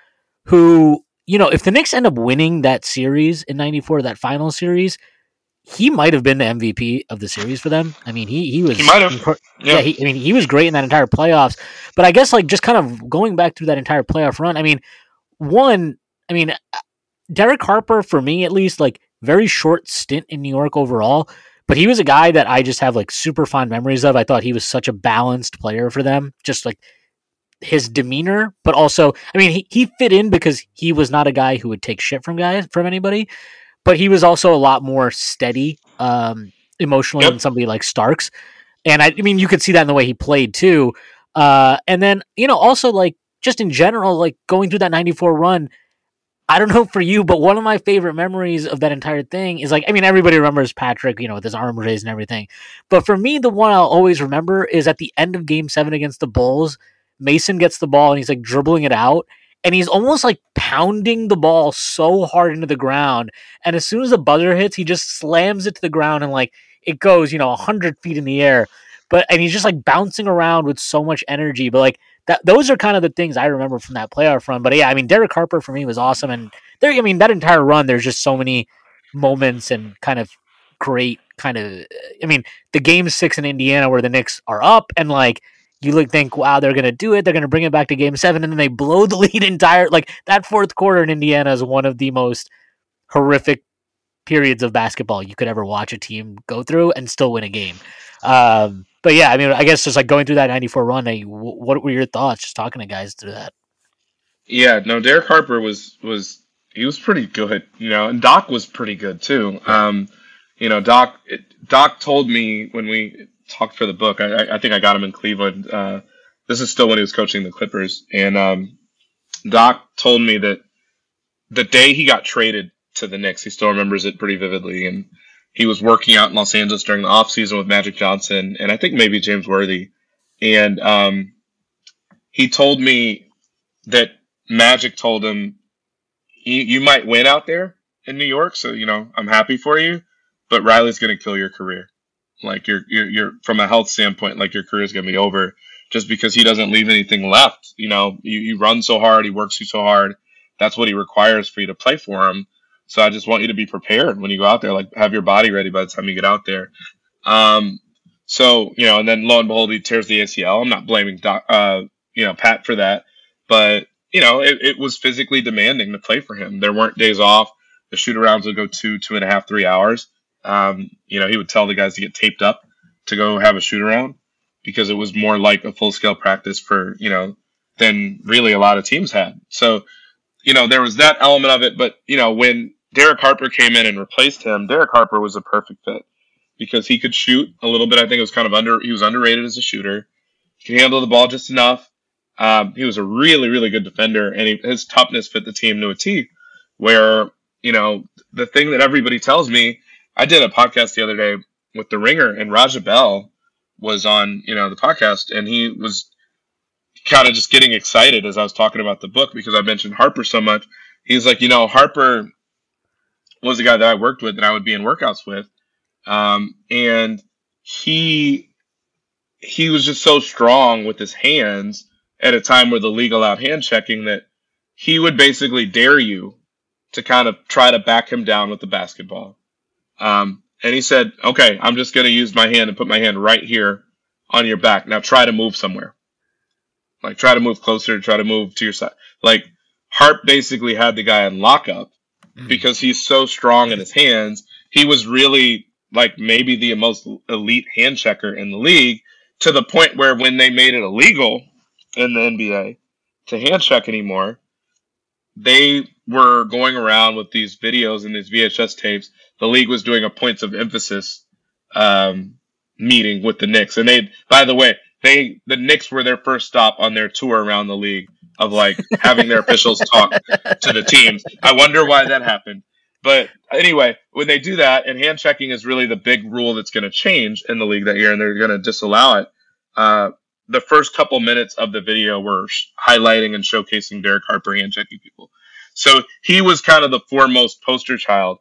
who, you know, if the Knicks end up winning that series in 94, that final series, he might have been the MVP of the series for them. I mean, he he was he might have. yeah, yeah he, I mean, he was great in that entire playoffs. But I guess like just kind of going back through that entire playoff run. I mean, one I mean, uh, Derek Harper, for me at least, like very short stint in New York overall, but he was a guy that I just have like super fond memories of. I thought he was such a balanced player for them, just like his demeanor, but also, I mean, he, he fit in because he was not a guy who would take shit from guys from anybody, but he was also a lot more steady um, emotionally yep. than somebody like Starks. And I, I mean, you could see that in the way he played too. Uh, and then, you know, also like just in general, like going through that 94 run, I don't know for you, but one of my favorite memories of that entire thing is like, I mean, everybody remembers Patrick, you know, with his arm raised and everything. But for me, the one I'll always remember is at the end of game seven against the Bulls, Mason gets the ball and he's like dribbling it out. And he's almost like pounding the ball so hard into the ground. And as soon as the buzzer hits, he just slams it to the ground and like it goes, you know, 100 feet in the air. but and he's just like bouncing around with so much energy. But like that, those are kind of the things I remember from that playoff run. But yeah, I mean, Derek Harper for me was awesome, and there, I mean, that entire run, there's just so many moments and kind of great kind of. I mean, the game six in Indiana where the Knicks are up and like you look think, wow, they're gonna do it. They're gonna bring it back to game seven, and then they blow the lead entire. Like that fourth quarter in Indiana is one of the most horrific periods of basketball you could ever watch a team go through and still win a game. Um, but yeah, I mean, I guess just like going through that '94 run, I, what were your thoughts just talking to guys through that? Yeah, no, Derek Harper was was he was pretty good, you know, and Doc was pretty good too. Um, you know, Doc Doc told me when we talked for the book. I, I think I got him in Cleveland. Uh, this is still when he was coaching the Clippers, and um, Doc told me that the day he got traded to the Knicks, he still remembers it pretty vividly, and he was working out in Los Angeles during the offseason with Magic Johnson and I think maybe James Worthy, and um, he told me that Magic told him, "You might win out there in New York, so you know I'm happy for you, but Riley's going to kill your career." Like you're, you're, you're from a health standpoint, like your career is going to be over just because he doesn't leave anything left. You know, you, you run so hard, he works you so hard. That's what he requires for you to play for him. So I just want you to be prepared when you go out there, like have your body ready by the time you get out there. Um, so you know, and then lo and behold, he tears the ACL. I'm not blaming Doc, uh, you know, Pat for that, but you know, it, it was physically demanding to play for him. There weren't days off. The shoot arounds would go two, two and a half, three hours. Um, you know, he would tell the guys to get taped up to go have a shoot around because it was more like a full scale practice for, you know, than really a lot of teams had. So, you know, there was that element of it. But, you know, when Derek Harper came in and replaced him, Derek Harper was a perfect fit because he could shoot a little bit. I think it was kind of under, he was underrated as a shooter. He could handle the ball just enough. Um, he was a really, really good defender, and he, his toughness fit the team to a T. Where, you know, the thing that everybody tells me I did a podcast the other day with the Ringer, and Raja Bell was on, you know, the podcast, and he was kind of just getting excited as I was talking about the book because I mentioned Harper so much. He's like, you know, Harper was a guy that I worked with and I would be in workouts with, um, and he he was just so strong with his hands at a time where the league allowed hand checking that he would basically dare you to kind of try to back him down with the basketball. Um, and he said, okay, I'm just going to use my hand and put my hand right here on your back. Now try to move somewhere. Like try to move closer, try to move to your side. Like Harp basically had the guy in lockup mm-hmm. because he's so strong in his hands. He was really like maybe the most elite hand checker in the league to the point where when they made it illegal in the NBA to hand check anymore, they were going around with these videos and these VHS tapes the league was doing a points of emphasis um, meeting with the Knicks, and they, by the way, they the Knicks were their first stop on their tour around the league of like having their officials talk to the teams. I wonder why that happened. But anyway, when they do that, and hand checking is really the big rule that's going to change in the league that year, and they're going to disallow it. Uh, the first couple minutes of the video were highlighting and showcasing Derek Harper hand checking people. So he was kind of the foremost poster child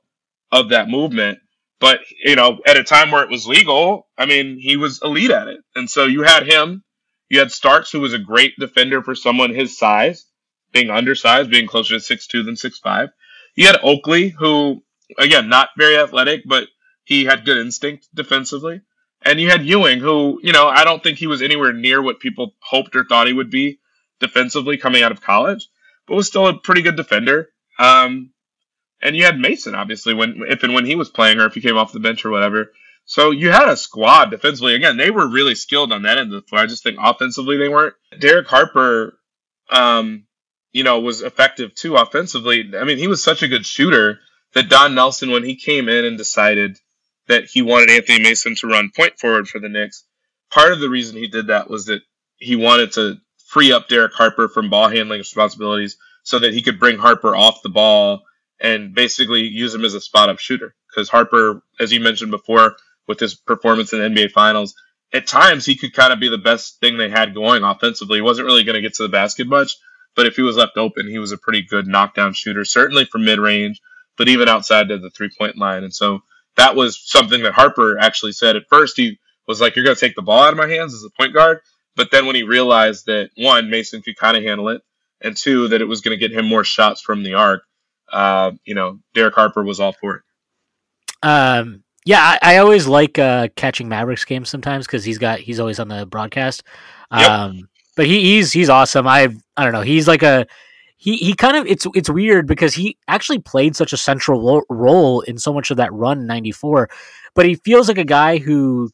of that movement. But, you know, at a time where it was legal, I mean, he was elite at it. And so you had him, you had Starks, who was a great defender for someone his size, being undersized, being closer to six two than six five. You had Oakley, who, again, not very athletic, but he had good instinct defensively. And you had Ewing, who, you know, I don't think he was anywhere near what people hoped or thought he would be defensively coming out of college, but was still a pretty good defender. Um, and you had Mason obviously when if and when he was playing or if he came off the bench or whatever. So you had a squad defensively. Again, they were really skilled on that end of the floor. I just think offensively they weren't. Derek Harper, um, you know, was effective too offensively. I mean, he was such a good shooter that Don Nelson, when he came in and decided that he wanted Anthony Mason to run point forward for the Knicks, part of the reason he did that was that he wanted to free up Derek Harper from ball handling responsibilities so that he could bring Harper off the ball and basically use him as a spot up shooter. Because Harper, as you mentioned before, with his performance in the NBA Finals, at times he could kind of be the best thing they had going offensively. He wasn't really going to get to the basket much, but if he was left open, he was a pretty good knockdown shooter, certainly from mid range, but even outside of the three point line. And so that was something that Harper actually said. At first, he was like, "You're going to take the ball out of my hands as a point guard." But then when he realized that one, Mason could kind of handle it, and two, that it was going to get him more shots from the arc, uh, you know, Derek Harper was all for it. Um, yeah, I, I always like uh, catching Mavericks games sometimes because he's got he's always on the broadcast. Yep. Um, but he, he's he's awesome. I I don't know. He's like a he he kind of it's it's weird because he actually played such a central lo- role in so much of that run '94, but he feels like a guy who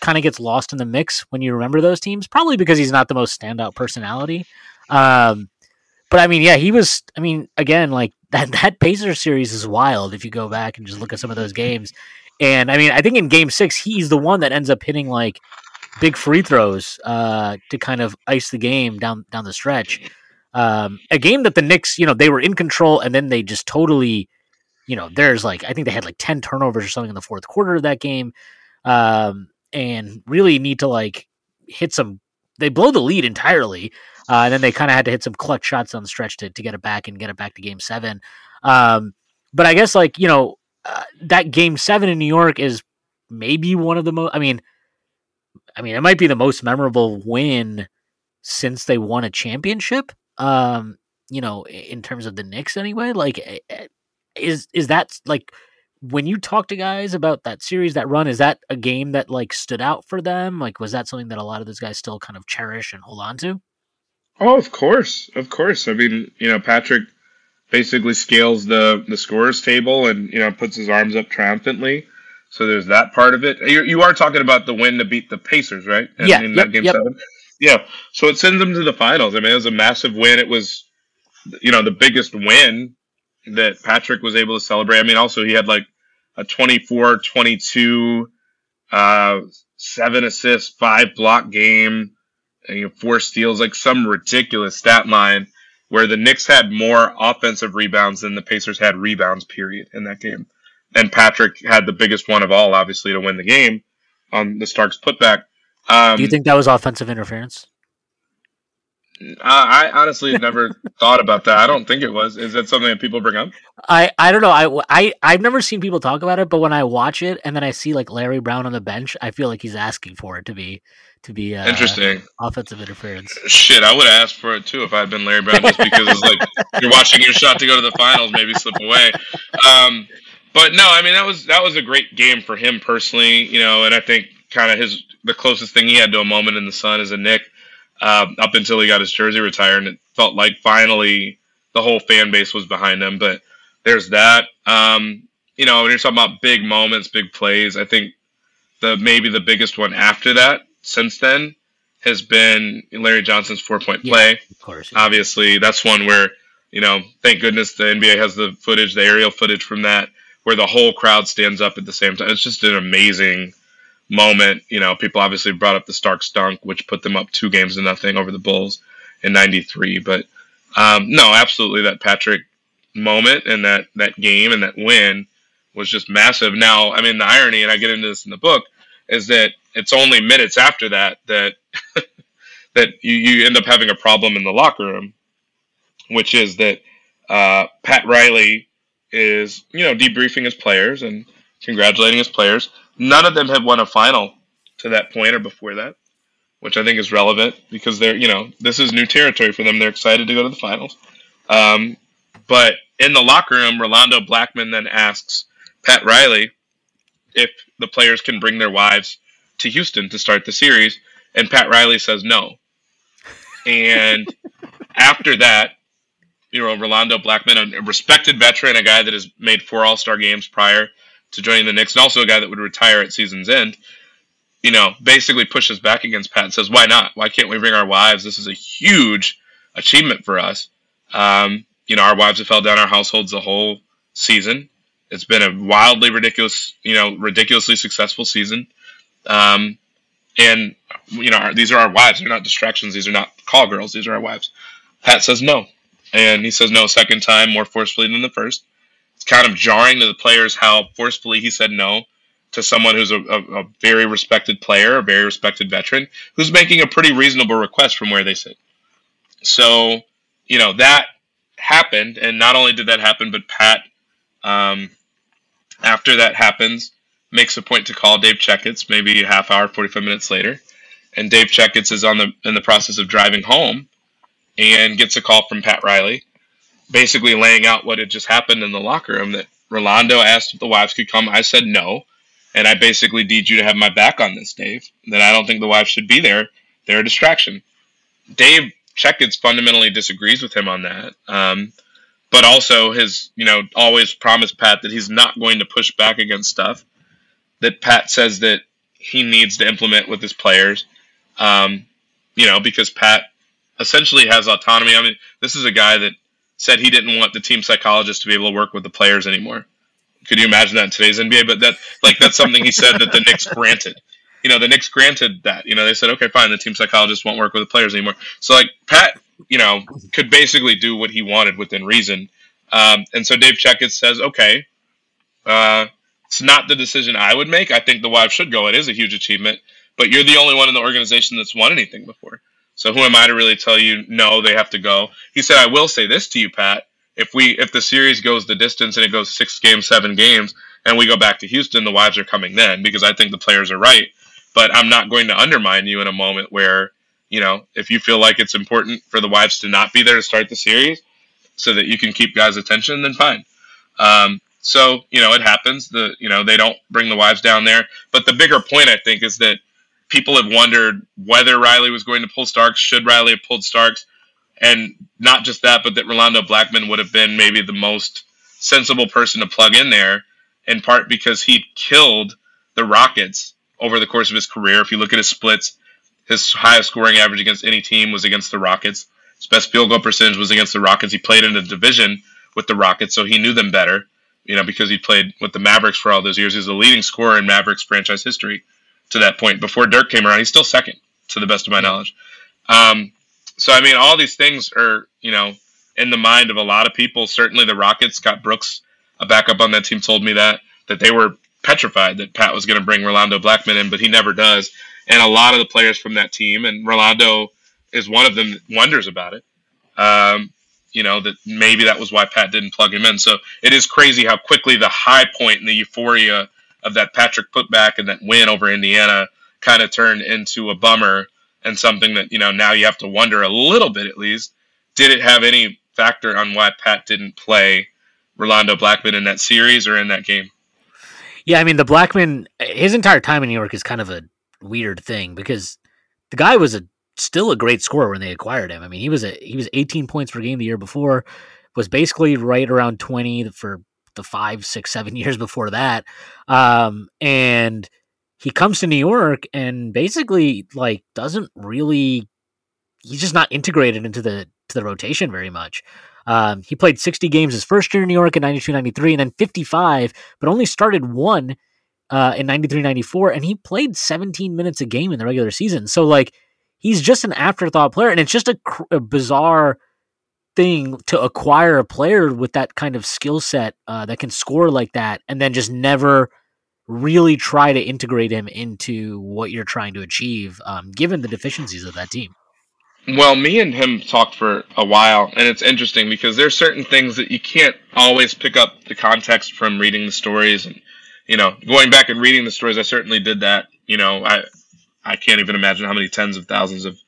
kind of gets lost in the mix when you remember those teams. Probably because he's not the most standout personality. Um, but I mean, yeah, he was. I mean, again, like that that Pacers series is wild if you go back and just look at some of those games. And I mean, I think in Game Six, he's the one that ends up hitting like big free throws uh, to kind of ice the game down down the stretch. Um, a game that the Knicks, you know, they were in control and then they just totally, you know, there's like I think they had like ten turnovers or something in the fourth quarter of that game, um, and really need to like hit some. They blow the lead entirely, uh, and then they kind of had to hit some clutch shots on the stretch to, to get it back and get it back to Game Seven. Um, but I guess like you know uh, that Game Seven in New York is maybe one of the most. I mean, I mean, it might be the most memorable win since they won a championship. Um, you know, in terms of the Knicks, anyway. Like, eh, eh, is is that like when you talk to guys about that series, that run? Is that a game that like stood out for them? Like, was that something that a lot of those guys still kind of cherish and hold on to? Oh, of course, of course. I mean, you know, Patrick basically scales the the scorers table and you know puts his arms up triumphantly. So there's that part of it. You, you are talking about the win to beat the Pacers, right? In, yeah. In yep, game yep. seven. Yeah. So it sends them to the finals. I mean, it was a massive win. It was, you know, the biggest win that Patrick was able to celebrate. I mean, also he had like a 24, 22, uh, seven assists, five block game, and, you know, four steals, like some ridiculous stat line where the Knicks had more offensive rebounds than the Pacers had rebounds, period, in that game. And Patrick had the biggest one of all, obviously, to win the game on the Starks putback. Um, Do you think that was offensive interference? I honestly never thought about that. I don't think it was. Is that something that people bring up? I, I don't know. I, I I've never seen people talk about it, but when I watch it and then I see like Larry Brown on the bench, I feel like he's asking for it to be to be uh, interesting offensive interference. Shit, I would have asked for it too if I had been Larry Brown, just because it's like you're watching your shot to go to the finals, maybe slip away. Um, but no, I mean that was that was a great game for him personally, you know, and I think kind of his the closest thing he had to a moment in the sun is a Knick uh, up until he got his jersey retired, and it felt like finally the whole fan base was behind him. But there's that. Um, you know, when you're talking about big moments, big plays, I think the maybe the biggest one after that since then has been Larry Johnson's four point play. Yeah, of course, yeah. obviously that's one where you know, thank goodness the NBA has the footage, the aerial footage from that, where the whole crowd stands up at the same time. It's just an amazing moment. You know, people obviously brought up the Stark dunk, which put them up two games to nothing over the Bulls in '93. But um, no, absolutely, that Patrick moment and that that game and that win was just massive. Now, I mean, the irony, and I get into this in the book, is that it's only minutes after that that that you, you end up having a problem in the locker room, which is that uh, Pat Riley is you know debriefing his players and congratulating his players. None of them have won a final to that point or before that, which I think is relevant because they're, you know, this is new territory for them. They're excited to go to the finals. Um, but in the locker room, Rolando Blackman then asks Pat Riley if the players can bring their wives to Houston to start the series, and Pat Riley says no. And after that, you know, Rolando Blackman, a respected veteran, a guy that has made four All Star games prior, to joining the Knicks, and also a guy that would retire at season's end, you know, basically pushes back against Pat and says, "Why not? Why can't we bring our wives? This is a huge achievement for us. Um, you know, our wives have held down our households the whole season. It's been a wildly ridiculous, you know, ridiculously successful season. Um, and you know, these are our wives. They're not distractions. These are not call girls. These are our wives." Pat says no, and he says no second time, more forcefully than the first It's kind of jarring to the players how forcefully he said no to someone who's a, a, a, very respected player, a very respected veteran, who's making a pretty reasonable request from where they sit. So, you know, that happened. And not only did that happen, but Pat, um, after that happens, makes a point to call Dave Checketts maybe a half hour, 45 minutes later. And Dave Checketts is on the in the process of driving home and gets a call from Pat Riley, basically laying out what had just happened in the locker room that Rolando asked if the wives could come. I said no. And I basically need you to have my back on this, Dave. That I don't think the wives should be there. They're a distraction. Dave Checketts fundamentally disagrees with him on that. Um, but also has, you know, always promised Pat that he's not going to push back against stuff that Pat says that he needs to implement with his players. Um, you know, because Pat essentially has autonomy. I mean, this is a guy that said he didn't want the team psychologist to be able to work with the players anymore. Could you imagine that in today's NBA? But that like that's something he said that the Knicks granted. You know, the Knicks granted that. You know, they said, okay, fine, the team psychologist won't work with the players anymore. So like Pat, you know, could basically do what he wanted within reason. Um, and so Dave Checketts says, okay, uh, it's not the decision I would make. I think the wives should go. It is a huge achievement, but you're the only one in the organization that's won anything before. So who am I to really tell you no, they have to go? He said, I will say this to you, Pat. If we if the series goes the distance and it goes six games, seven games, and we go back to Houston, the wives are coming then because I think the players are right. But I'm not going to undermine you in a moment where, you know, if you feel like it's important for the wives to not be there to start the series so that you can keep guys' attention, then fine. Um, so, you know, it happens. The you know, they don't bring the wives down there. But the bigger point I think is that people have wondered whether Riley was going to pull Starks. Should Riley have pulled Starks? And not just that, but that Rolando Blackman would have been maybe the most sensible person to plug in there, in part because he killed the Rockets over the course of his career. If you look at his splits, his highest scoring average against any team was against the Rockets. His best field goal percentage was against the Rockets. He played in a division with the Rockets, so he knew them better, you know, because he played with the Mavericks for all those years. He's the leading scorer in Mavericks franchise history to that point. Before Dirk came around, he's still second, to the best of my knowledge. Um, so, I mean, all these things are, you know, in the mind of a lot of people. Certainly the Rockets, Scott Brooks, a backup on that team, told me that, that they were petrified that Pat was going to bring Rolando Blackman in, but he never does. And a lot of the players from that team, and Rolando is one of them, wonders about it. Um, you know, that maybe that was why Pat didn't plug him in. So it is crazy how quickly the high point and the euphoria of that Patrick putback and that win over Indiana kind of turned into a bummer and something that, you know, now you have to wonder a little bit at least. Did it have any factor on why Pat didn't play Rolando Blackman in that series or in that game? Yeah, I mean the Blackman his entire time in New York is kind of a weird thing because the guy was a still a great scorer when they acquired him. I mean, he was a he was 18 points per game the year before, was basically right around 20 for the five, six, seven years before that. Um, and he comes to New York and basically like doesn't really he's just not integrated into the to the rotation very much. Um, he played 60 games his first year in New York in 92 93 and then 55, but only started one uh, in 93 94. And he played 17 minutes a game in the regular season. So, like, he's just an afterthought player. And it's just a, a bizarre thing to acquire a player with that kind of skill set uh, that can score like that and then just never really try to integrate him into what you're trying to achieve, um, given the deficiencies of that team. Well, me and him talked for a while, and it's interesting because there's certain things that you can't always pick up the context from reading the stories, and you know, going back and reading the stories. I certainly did that. You know, I I can't even imagine how many tens of thousands of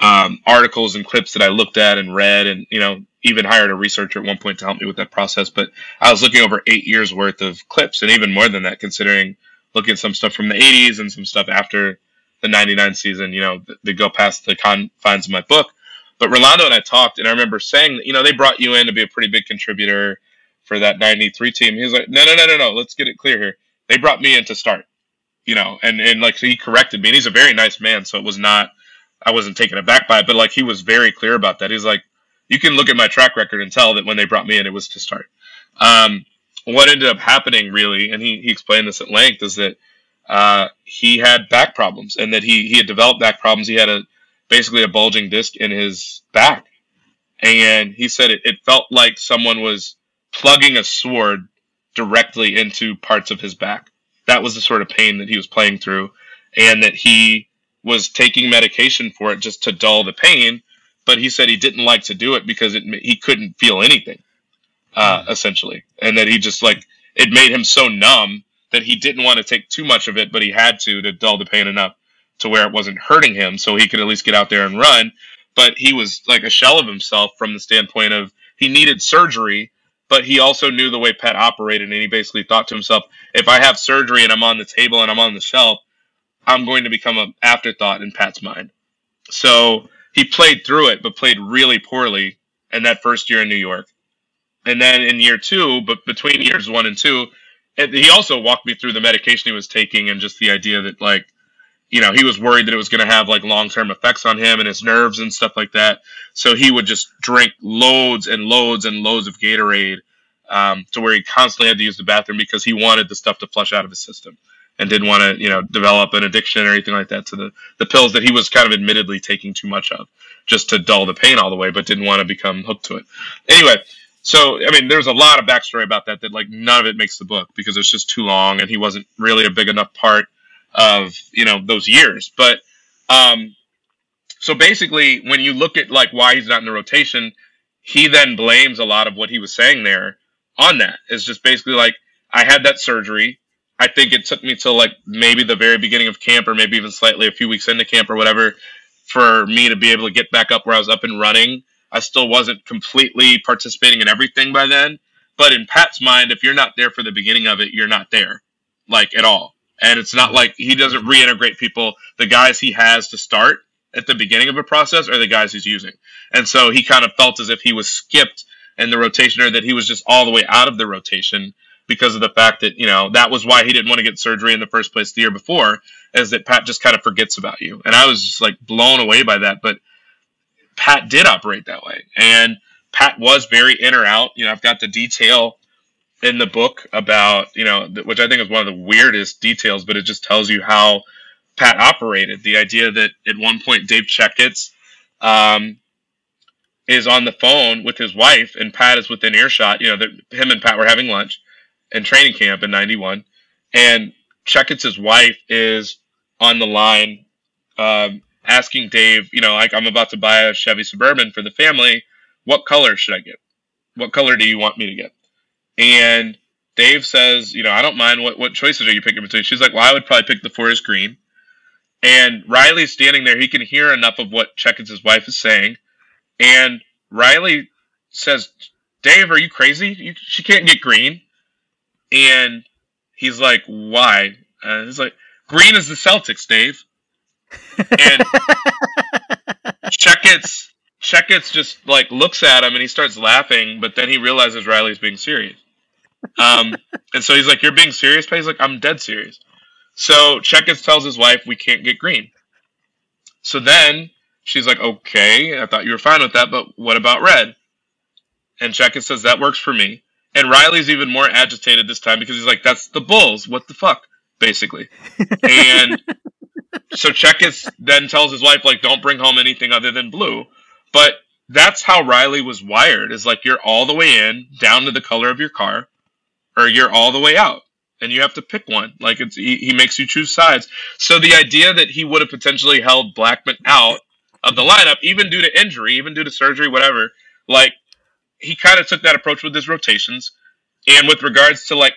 um, articles and clips that I looked at and read, and you know, even hired a researcher at one point to help me with that process. But I was looking over eight years worth of clips, and even more than that, considering looking at some stuff from the '80s and some stuff after the '99 season. You know, they go past the confines of my book. But Rolando and I talked, and I remember saying you know they brought you in to be a pretty big contributor for that '93 team. He was like, "No, no, no, no, no. Let's get it clear here. They brought me in to start." You know, and and like so he corrected me, and he's a very nice man, so it was not I wasn't taken aback by it, but like he was very clear about that. He's like, you can look at my track record and tell that when they brought me in, it was to start. Um, what ended up happening, really, and he, he explained this at length, is that uh, he had back problems and that he, he had developed back problems. He had a basically a bulging disc in his back. And he said it, it felt like someone was plugging a sword directly into parts of his back. That was the sort of pain that he was playing through, and that he was taking medication for it just to dull the pain, but he said he didn't like to do it because it he couldn't feel anything, uh, mm. essentially, and that he just like it made him so numb that he didn't want to take too much of it, but he had to to dull the pain enough to where it wasn't hurting him, so he could at least get out there and run. But he was like a shell of himself from the standpoint of he needed surgery, but he also knew the way Pat operated, and he basically thought to himself, if I have surgery and I'm on the table and I'm on the shelf, I'm going to become an afterthought in Pat's mind. So he played through it, but played really poorly in that first year in New York. And then in year two, but between years one and two, he also walked me through the medication he was taking and just the idea that like you know he was worried that it was going to have like long-term effects on him and his nerves and stuff like that. So he would just drink loads and loads and loads of gatorade um, to where he constantly had to use the bathroom because he wanted the stuff to flush out of his system and didn't want to you know develop an addiction or anything like that to the the pills that he was kind of admittedly taking too much of just to dull the pain all the way but didn't want to become hooked to it. Anyway so I mean, there's a lot of backstory about that that like none of it makes the book because it's just too long, and he wasn't really a big enough part of you know those years. But um, so basically, when you look at like why he's not in the rotation, he then blames a lot of what he was saying there on that. It's just basically like I had that surgery. I think it took me till like maybe the very beginning of camp, or maybe even slightly a few weeks into camp or whatever, for me to be able to get back up where I was up and running I still wasn't completely participating in everything by then. But in Pat's mind, if you're not there for the beginning of it, you're not there, like at all. And it's not like he doesn't reintegrate people. The guys he has to start at the beginning of a process are the guys he's using. And so he kind of felt as if he was skipped in the rotation or that he was just all the way out of the rotation because of the fact that, you know, that was why he didn't want to get surgery in the first place the year before, is that Pat just kind of forgets about you. And I was just like blown away by that. But Pat did operate that way. And Pat was very in or out. You know, I've got the detail in the book about, you know, which I think is one of the weirdest details, but it just tells you how Pat operated. The idea that at one point Dave Checketts um, is on the phone with his wife and Pat is within earshot. You know, that him and Pat were having lunch in training camp in 91. And Checketts' wife is on the line um, asking Dave, you know, like I'm about to buy a Chevy Suburban for the family. What color should I get? What color do you want me to get? And Dave says, you know, I don't mind what, what choices are you picking between. She's like, well, I would probably pick the forest green. And Riley's standing there. He can hear enough of what Checketts' wife is saying. And Riley says, Dave, are you crazy? You, she can't get green. And he's like, why? Uh, he's like, green is the Celtics, Dave and Checketts Checketts just like looks at him and he starts laughing, but then he realizes Riley's being serious. Um, and so he's like, "You're being serious?" But he's like, "I'm dead serious." So Checketts tells his wife, "We can't get green." So then she's like, "Okay, I thought you were fine with that, but what about red?" And Checketts says, "That works for me." And Riley's even more agitated this time because he's like, "That's the Bulls. What the fuck?" Basically, and so Checketts then tells his wife, like, don't bring home anything other than blue. But that's how Riley was wired is like you're all the way in, down to the color of your car, or you're all the way out. And you have to pick one. Like it's he, he makes you choose sides. So the idea that he would have potentially held Blackman out of the lineup, even due to injury, even due to surgery, whatever, like he kind of took that approach with his rotations. And with regards to like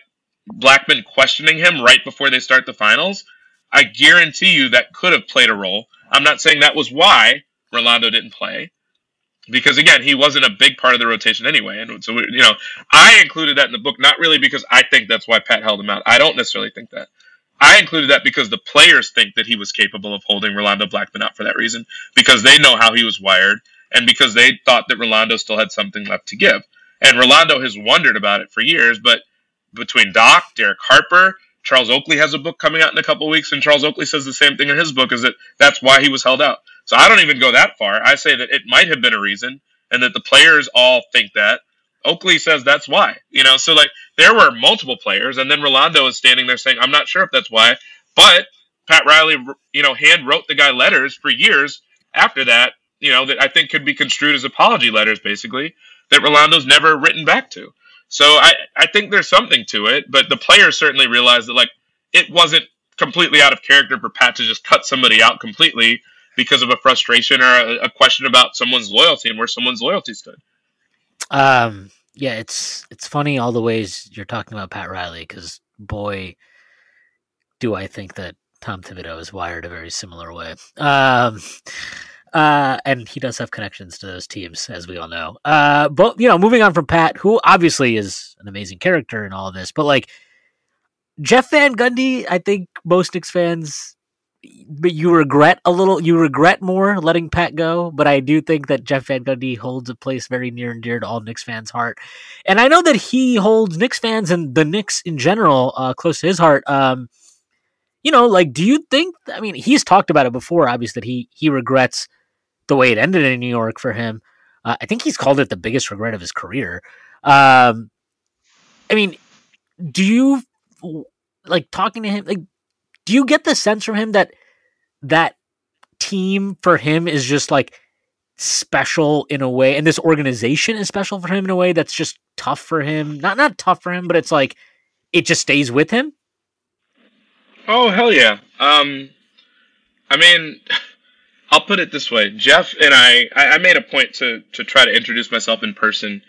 Blackman questioning him right before they start the finals, I guarantee you that could have played a role. I'm not saying that was why Rolando didn't play, because again, he wasn't a big part of the rotation anyway. And so, you know, I included that in the book, not really because I think that's why Pat held him out. I don't necessarily think that. I included that because the players think that he was capable of holding Rolando Blackman out for that reason, because they know how he was wired, and because they thought that Rolando still had something left to give. And Rolando has wondered about it for years, but between Doc, Derek Harper, Charles Oakley has a book coming out in a couple weeks, and Charles Oakley says the same thing in his book is that that's why he was held out. So I don't even go that far. I say that it might have been a reason, and that the players all think that. Oakley says that's why. You know, so like there were multiple players, and then Rolando is standing there saying, "I'm not sure if that's why," but Pat Riley, you know, hand wrote the guy letters for years after that. You know, that I think could be construed as apology letters, basically, that Rolando's never written back to. So I, I think there's something to it, but the players certainly realized that like it wasn't completely out of character for Pat to just cut somebody out completely because of a frustration or a, a question about someone's loyalty and where someone's loyalty stood. Um, yeah, it's it's funny all the ways you're talking about Pat Riley because boy, do I think that Tom Thibodeau is wired a very similar way. Um, uh, and he does have connections to those teams, as we all know. Uh, but you know, moving on from Pat, who obviously is an amazing character in all this, but like Jeff Van Gundy, I think most Knicks fans, but you regret a little, you regret more letting Pat go. But I do think that Jeff Van Gundy holds a place very near and dear to all Knicks fans' heart, and I know that he holds Knicks fans and the Knicks in general uh, close to his heart. Um, you know, like, do you think? I mean, he's talked about it before, obviously that he he regrets the way it ended in New York for him. Uh, I think he's called it the biggest regret of his career. Um, I mean, do you like talking to him? Like, do you get the sense from him that that team for him is just like special in a way, and this organization is special for him in a way that's just tough for him? Not not tough for him, but it's like it just stays with him. Oh hell yeah! Um, I mean, I'll put it this way: Jeff and I, I, I made a point to to try to introduce myself in person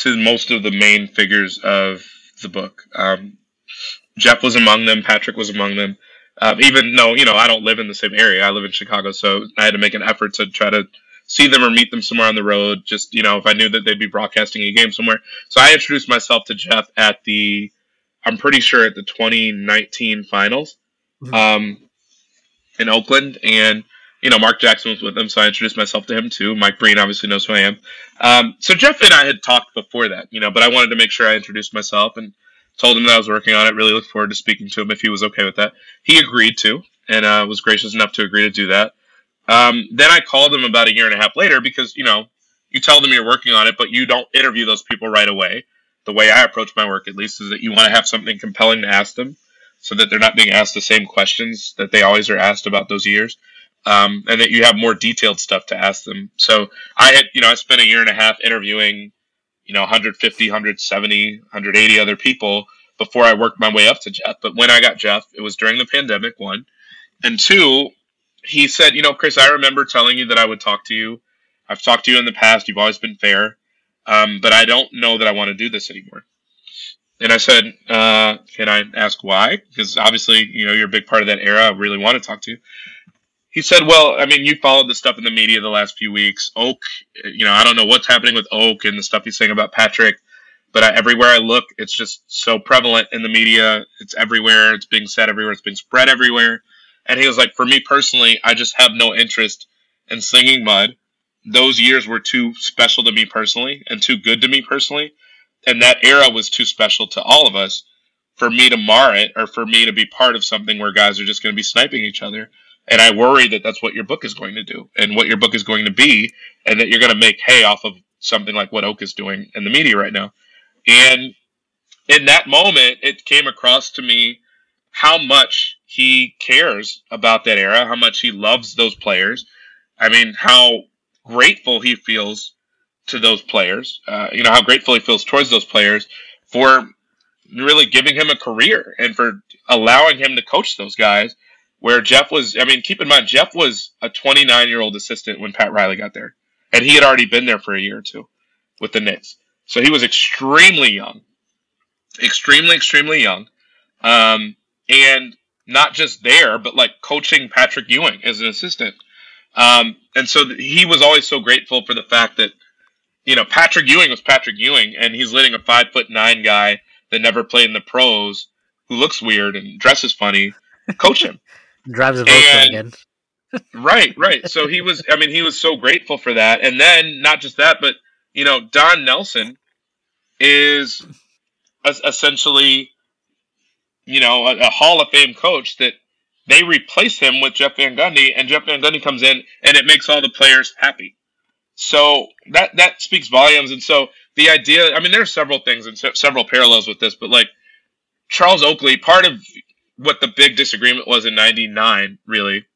to most of the main figures of the book. Um, Jeff was among them. Patrick was among them. Um, even though you know I don't live in the same area, I live in Chicago, so I had to make an effort to try to see them or meet them somewhere on the road. Just you know, if I knew that they'd be broadcasting a game somewhere. So I introduced myself to Jeff at the, I'm pretty sure at the 2019 finals, mm-hmm. um, in Oakland, and you know, Mark Jackson was with them, so I introduced myself to him too. Mike Breen obviously knows who I am. Um, so Jeff and I had talked before that, you know, but I wanted to make sure I introduced myself and told him that I was working on it. Really looked forward to speaking to him if he was okay with that. He agreed to, and uh, was gracious enough to agree to do that. Um, then I called him about a year and a half later because you know you tell them you're working on it, but you don't interview those people right away. The way I approach my work, at least, is that you want to have something compelling to ask them, so that they're not being asked the same questions that they always are asked about those years um, and that you have more detailed stuff to ask them. So I had, you know, I spent a year and a half interviewing, you know, 150, 170, 180 other people before I worked my way up to Jeff. But when I got Jeff, it was during the pandemic, one. And two, he said, you know, Chris, I remember telling you that I would talk to you. I've talked to you in the past. You've always been fair. Um, but I don't know that I want to do this anymore. And I said, uh, can I ask why? Because obviously, you know, you're a big part of that era. I really want to talk to you he said, "Well, I mean, you followed the stuff in the media the last few weeks. Oak, you know, I don't know what's happening with Oak and the stuff he's saying about Patrick, but I, everywhere I look, it's just so prevalent in the media. It's everywhere. It's being said everywhere. It's being spread everywhere." And he was like, "For me personally, I just have no interest in slinging mud. Those years were too special to me personally, and too good to me personally, and that era was too special to all of us." For me to mar it, or for me to be part of something where guys are just going to be sniping each other, and I worry that that's what your book is going to do and what your book is going to be, and that you're going to make hay off of something like what Oak is doing in the media right now. And in that moment, it came across to me how much he cares about that era, how much he loves those players. I mean, how grateful he feels to those players. Uh, you know, how grateful he feels towards those players for really giving him a career and for allowing him to coach those guys where Jeff was. I mean, keep in mind, Jeff was a 29 year old assistant when Pat Riley got there, and he had already been there for a year or two with the Knicks. So he was extremely young, extremely, extremely young, um, and not just there, but like coaching Patrick Ewing as an assistant. Um, and so he was always so grateful for the fact that, you know, Patrick Ewing was Patrick Ewing, and he's letting a five foot nine guy that never played in the pros, who looks weird and dresses funny, coach him. Drives a Volkswagen. right, right. So he was. I mean, he was so grateful for that. And then not just that, but you know, Don Nelson is essentially, you know, a, a Hall of Fame coach that they replace him with Jeff Van Gundy, and Jeff Van Gundy comes in, and it makes all the players happy. So that that speaks volumes. And so the idea, I mean, there are several things and several parallels with this, but like Charles Oakley, part of what the big disagreement was in '99 really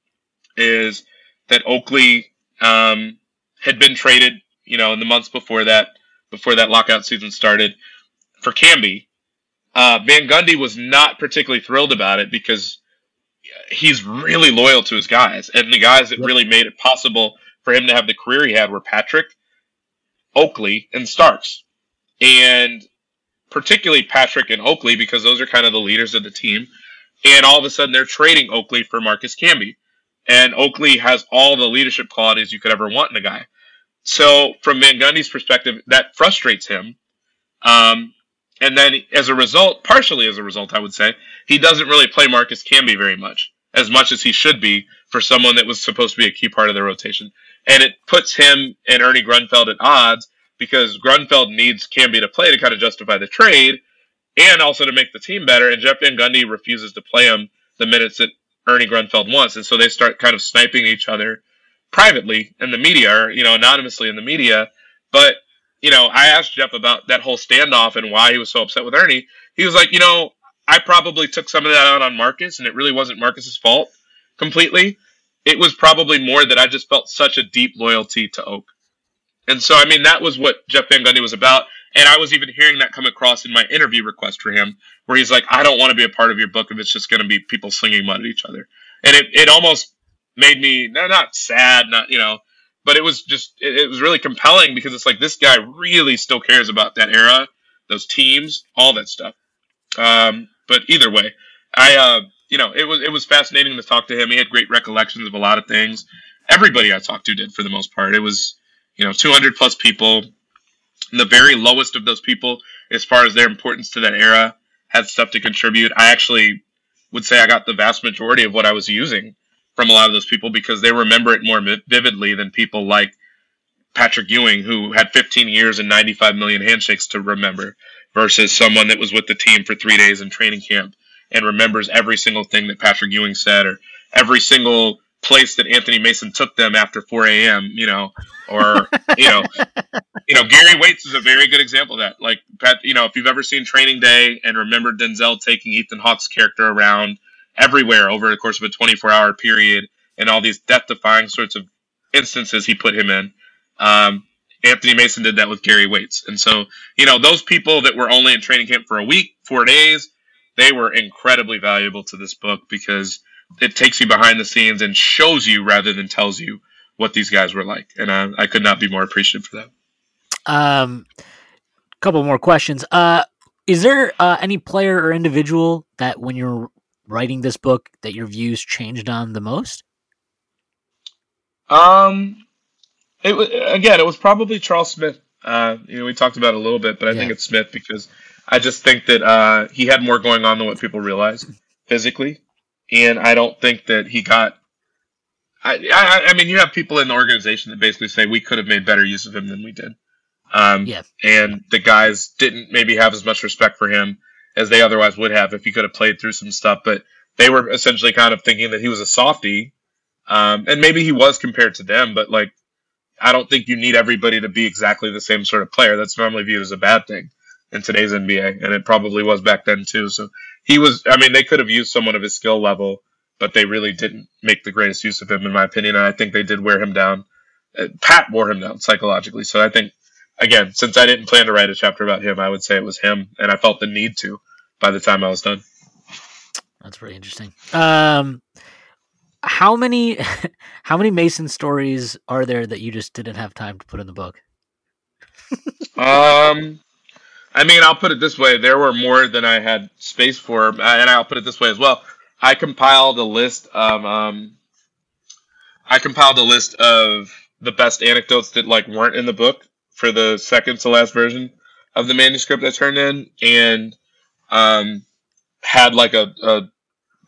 is that Oakley um, had been traded, you know, in the months before that, before that lockout season started, for Camby. Uh, Van Gundy was not particularly thrilled about it because he's really loyal to his guys, and the guys that really made it possible for him to have the career he had were Patrick, Oakley, and Starks, and particularly Patrick and Oakley because those are kind of the leaders of the team and all of a sudden they're trading Oakley for Marcus Camby. And Oakley has all the leadership qualities you could ever want in a guy. So from Van Gundy's perspective, that frustrates him. Um, and then as a result, partially as a result, I would say, he doesn't really play Marcus Camby very much, as much as he should be for someone that was supposed to be a key part of the rotation. And it puts him and Ernie Grunfeld at odds because Grunfeld needs Camby to play to kind of justify the trade and also to make the team better. And Jeff Van Gundy refuses to play him the minutes that Ernie Grunfeld wants. And so they start kind of sniping each other privately in the media or, you know, anonymously in the media. But, you know, I asked Jeff about that whole standoff and why he was so upset with Ernie. He was like, you know, I probably took some of that out on Marcus and it really wasn't Marcus's fault completely. It was probably more that I just felt such a deep loyalty to Oak. And so, I mean, that was what Jeff Van Gundy was about. And I was even hearing that come across in my interview request for him, where he's like, I don't want to be a part of your book if it's just going to be people slinging mud at each other. And it, it almost made me, not sad, not, you know, but it was just, it, it was really compelling because it's like this guy really still cares about that era, those teams, all that stuff. Um, but either way, I, uh, you know, it was, it was fascinating to talk to him. He had great recollections of a lot of things. Everybody I talked to did for the most part. It was, you know, 200 plus people the very lowest of those people, as far as their importance to that era, had stuff to contribute. I actually would say I got the vast majority of what I was using from a lot of those people because they remember it more vividly than people like Patrick Ewing, who had 15 years and 95 million handshakes to remember, versus someone that was with the team for three days in training camp and remembers every single thing that Patrick Ewing said or every single place that Anthony Mason took them after 4 a.m. You know, or you know, you know, Gary Waits is a very good example of that. Like, Pat, you know, if you've ever seen Training Day and remember Denzel taking Ethan Hawke's character around everywhere over the course of a 24-hour period, and all these death-defying sorts of instances he put him in. Um, Anthony Mason did that with Gary Waits, and so you know, those people that were only in training camp for a week, four days, they were incredibly valuable to this book because it takes you behind the scenes and shows you rather than tells you what these guys were like, and I, I could not be more appreciative for that. Um, couple more questions. Uh, is there uh, any player or individual that when you're writing this book that your views changed on the most? Um, it was again, it was probably Charles Smith. Uh, you know, we talked about it a little bit, but I yeah. think it's Smith because I just think that uh, he had more going on than what people realize physically, and I don't think that he got I, I, I mean, you have people in the organization that basically say we could have made better use of him than we did. Um, yeah. And the guys didn't maybe have as much respect for him as they otherwise would have if he could have played through some stuff. But they were essentially kind of thinking that he was a softy. Um, and maybe he was compared to them, but like, I don't think you need everybody to be exactly the same sort of player. That's normally viewed as a bad thing in today's NBA, and it probably was back then too. So he was. I mean, they could have used someone of his skill level but they really didn't make the greatest use of him, in my opinion. And I think they did wear him down. Uh, Pat wore him down psychologically. So I think, again, since I didn't plan to write a chapter about him, I would say it was him, and I felt the need to by the time I was done. That's pretty interesting. Um, how many, how many Mason stories are there that you just didn't have time to put in the book? um, I mean, I'll put it this way: there were more than I had space for, and I'll put it this way as well. I compiled a list of um, I compiled a list of the best anecdotes that like weren't in the book for the second to last version of the manuscript I turned in, and um, had like a, a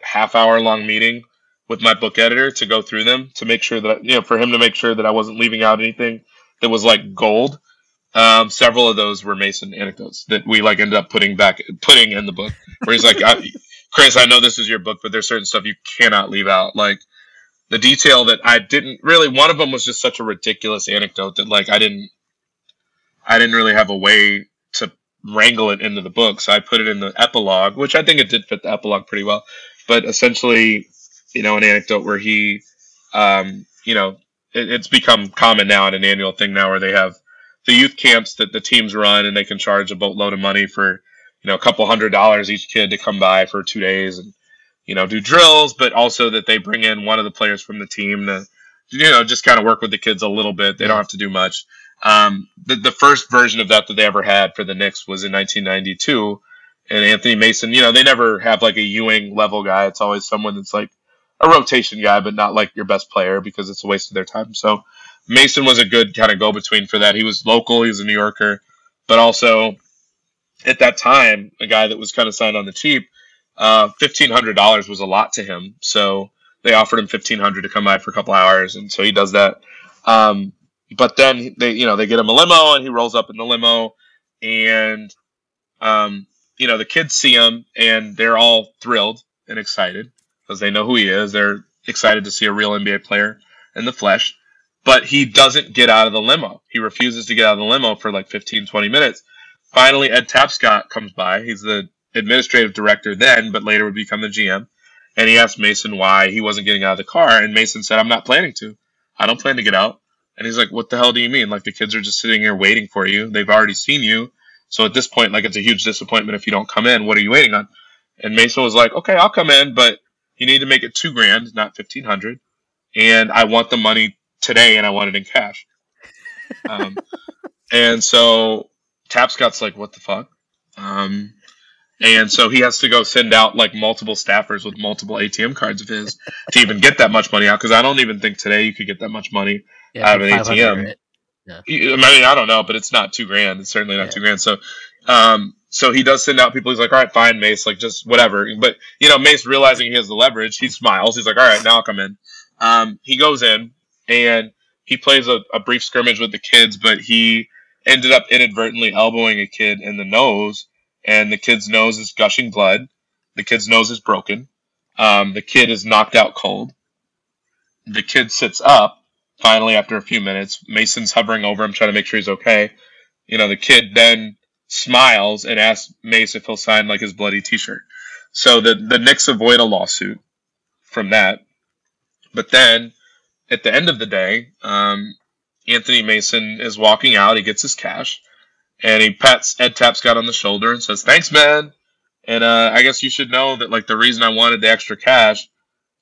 half hour long meeting with my book editor to go through them to make sure that you know for him to make sure that I wasn't leaving out anything that was like gold. Um, several of those were Mason anecdotes that we like ended up putting back putting in the book where he's like I, Chris, I know this is your book, but there's certain stuff you cannot leave out. Like the detail that I didn't really. One of them was just such a ridiculous anecdote that like I didn't, I didn't really have a way to wrangle it into the book, so I put it in the epilogue, which I think it did fit the epilogue pretty well. But essentially, you know, an anecdote where he, um, you know, it, it's become common now and an annual thing now where they have the youth camps that the teams run and they can charge a boatload of money for you know, a couple hundred dollars each kid to come by for two days and, you know, do drills, but also that they bring in one of the players from the team to, you know, just kind of work with the kids a little bit. They don't have to do much. Um, the, the first version of that that they ever had for the Knicks was in 1992. And Anthony Mason, you know, they never have like a Ewing level guy. It's always someone that's like a rotation guy, but not like your best player because it's a waste of their time. So Mason was a good kind of go between for that. He was local, he was a New Yorker, but also at that time, a guy that was kind of signed on the cheap. Uh, fifteen hundred dollars was a lot to him, so they offered him fifteen hundred to come by for a couple hours, and so he does that. Um, but then they, you know, they get him a limo, and he rolls up in the limo, and um, you know, the kids see him, and they're all thrilled and excited because they know who he is. They're excited to see a real NBA player in the flesh. But he doesn't get out of the limo. He refuses to get out of the limo for like 15, 20 minutes. Finally, Ed Tapscott comes by. He's the administrative director then, but later would become the GM. And he asked Mason why he wasn't getting out of the car. And Mason said, I'm not planning to. I don't plan to get out. And he's like, What the hell do you mean? Like, the kids are just sitting here waiting for you. They've already seen you. So at this point, like, it's a huge disappointment if you don't come in. What are you waiting on? And Mason was like, Okay, I'll come in, but you need to make it two grand, not 1500 And I want the money today and I want it in cash. Um, and so Tapscott's like, What the fuck? Um, and so he has to go send out like multiple staffers with multiple ATM cards of his to even get that much money out. Because I don't even think today you could get that much money Yeah, out of an ATM. right? I mean, I don't know, but it's not two grand. It's certainly not Yeah. two grand. So, um, so he does send out people. He's like, all right, fine, Mace, like just whatever. But you know, Mace realizing he has the leverage, he smiles. He's like, all right, now I'll come in. Um, he goes in and he plays a, a brief scrimmage with the kids, but he ended up inadvertently elbowing a kid in the nose, and the kid's nose is gushing blood. The kid's nose is broken. Um, the kid is knocked out cold. The kid sits up finally after a few minutes. Mason's hovering over him, trying to make sure he's okay. You know, the kid then smiles and asks Mace if he'll sign like his bloody T-shirt. So the the Knicks avoid a lawsuit from that. But then at the end of the day, um, Anthony Mason is walking out. He gets his cash, and he pats Ed Tapscott on the shoulder and says, "Thanks, man." And uh, I guess you should know that like the reason I wanted the extra cash,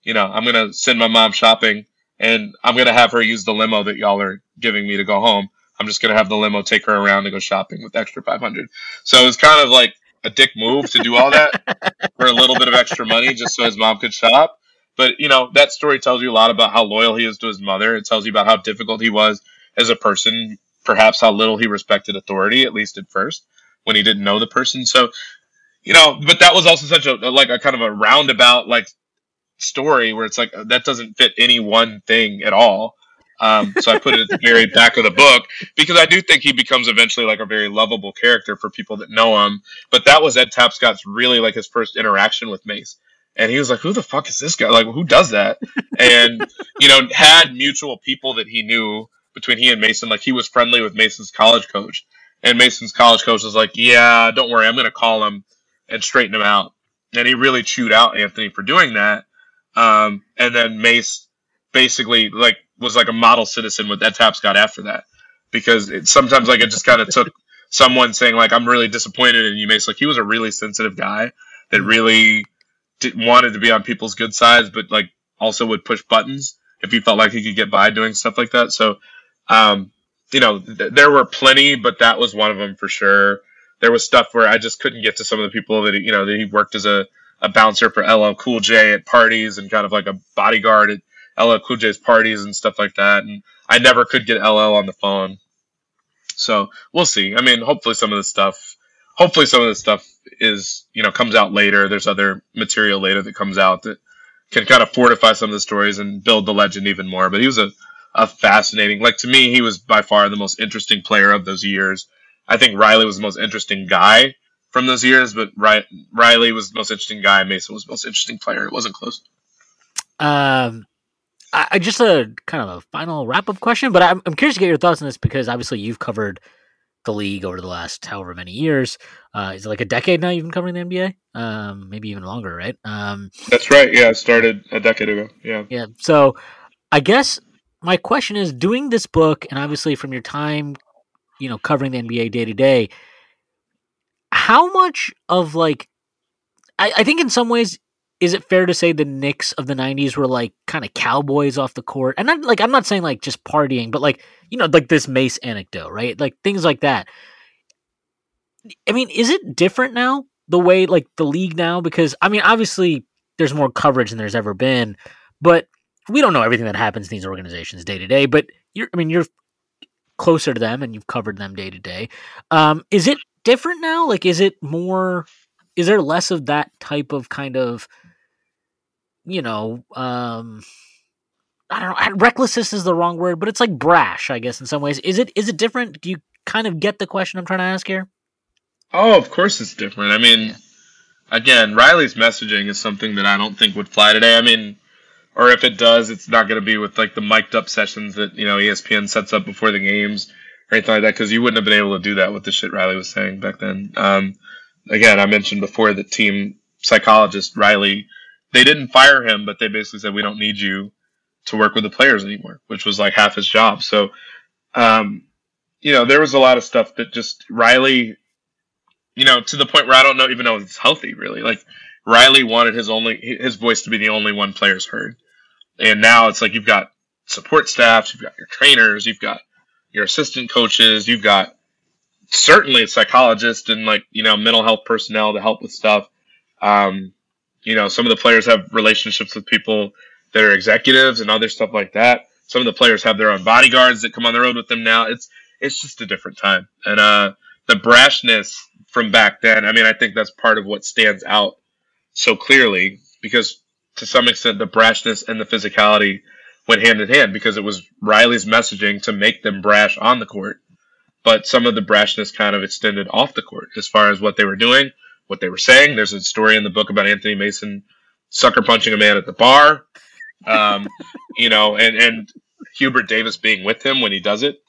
you know, I'm gonna send my mom shopping, and I'm gonna have her use the limo that y'all are giving me to go home. I'm just gonna have the limo take her around to go shopping with extra 500. So it was kind of like a dick move to do all that for a little bit of extra money just so his mom could shop. But you know that story tells you a lot about how loyal he is to his mother. It tells you about how difficult he was as a person, perhaps how little he respected authority, at least at first, when he didn't know the person. So, you know, but that was also such a like a kind of a roundabout like story where it's like that doesn't fit any one thing at all. Um, so I put it at the very back of the book because I do think he becomes eventually like a very lovable character for people that know him. But that was Ed Tapscott's really like his first interaction with Mace. And he was like, who the fuck is this guy? Like, who does that? And, you know, had mutual people that he knew between he and Mason. Like, he was friendly with Mason's college coach. And Mason's college coach was like, yeah, don't worry. I'm going to call him and straighten him out. And he really chewed out Anthony for doing that. Um, and then Mace basically, like, was like a model citizen with Ed Tapscott after that. Because it, sometimes, like, it just kind of took someone saying, like, I'm really disappointed in you, Mace. Like, he was a really sensitive guy that really did, wanted to be on people's good sides, but like also would push buttons if he felt like he could get by doing stuff like that. So, um, you know, th- there were plenty, but that was one of them for sure. There was stuff where I just couldn't get to some of the people that he, you know that he worked as a, a bouncer for LL Cool J at parties and kind of like a bodyguard at LL Cool J's parties and stuff like that. And I never could get LL on the phone. So we'll see. I mean, hopefully some of this stuff, hopefully some of this stuff is you know comes out later. There's other material later that comes out that can kind of fortify some of the stories and build the legend even more. But he was a, a fascinating, like to me, he was by far the most interesting player of those years. I think Riley was the most interesting guy from those years, but Ri- Riley was the most interesting guy. Mason was the most interesting player. It wasn't close. Um, I, I just a kind of a final wrap up question, but I'm, I'm curious to get your thoughts on this because obviously you've covered the league over the last however many years. Uh, is it like a decade now you've been covering the NBA? Um, maybe even longer, right? Um, That's right. Yeah, it started a decade ago. Yeah. yeah. So I guess my question is doing this book, and obviously from your time, you know, covering the NBA day to day, how much of like, I, I think in some ways, is it fair to say the Knicks of the '90s were like kind of cowboys off the court? And like, I'm not saying like just partying, but like you know, like this Mace anecdote, right? Like things like that. I mean, is it different now the way like the league now? Because I mean, obviously there's more coverage than there's ever been, but we don't know everything that happens in these organizations day to day. But you're, I mean, you're closer to them and you've covered them day to day. Um, is it different now? Like, is it more? Is there less of that type of kind of, you know, um, I don't know. Recklessness is the wrong word, but it's like brash, I guess, in some ways. Is it? Is it different? Do you kind of get the question I'm trying to ask here? Oh, of course it's different. I mean, yeah. again, Riley's messaging is something that I don't think would fly today. I mean, or if it does, it's not going to be with like the mic'd up sessions that you know ESPN sets up before the games or anything like that, because you wouldn't have been able to do that with the shit Riley was saying back then. Um, again, I mentioned before that team psychologist Riley, they didn't fire him, but they basically said we don't need you to work with the players anymore, which was like half his job. So, um, you know, there was a lot of stuff that just Riley, you know, to the point where I don't know even know if it's healthy really. Like Riley wanted his only his voice to be the only one players heard, and now it's like you've got support staff, you've got your trainers, you've got your assistant coaches, you've got certainly psychologists and like you know mental health personnel to help with stuff. Um, you know, some of the players have relationships with people that are executives and other stuff like that. Some of the players have their own bodyguards that come on the road with them now. It's it's just a different time. And uh, the brashness from back then, I mean, I think that's part of what stands out so clearly because to some extent the brashness and the physicality went hand in hand because it was Riley's messaging to make them brash on the court. But some of the brashness kind of extended off the court as far as what they were doing, what they were saying. There's a story in the book about Anthony Mason sucker punching a man at the bar um, you know, and and Hubert Davis being with him when he does it.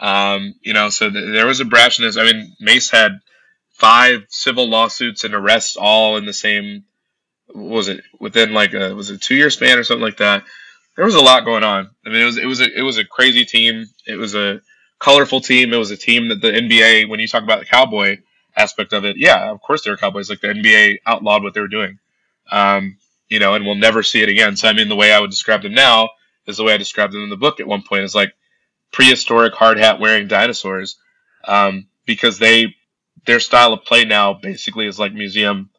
Um, you know, so th- there was a brashness. I mean, Mace had five civil lawsuits and arrests all in the same. was it within like a was it two year span or something like that? There was a lot going on. I mean, it was it was a it was a crazy team. It was a colorful team. It was a team that the NBA, when you talk about the cowboy aspect of it, yeah, of course they were cowboys. Like the NBA outlawed what they were doing. Um, you know, and we'll never see it again. So I mean, the way I would describe them now is the way I described them in the book at one point is like prehistoric hard hat wearing dinosaurs, um, because they their style of play now basically is like museum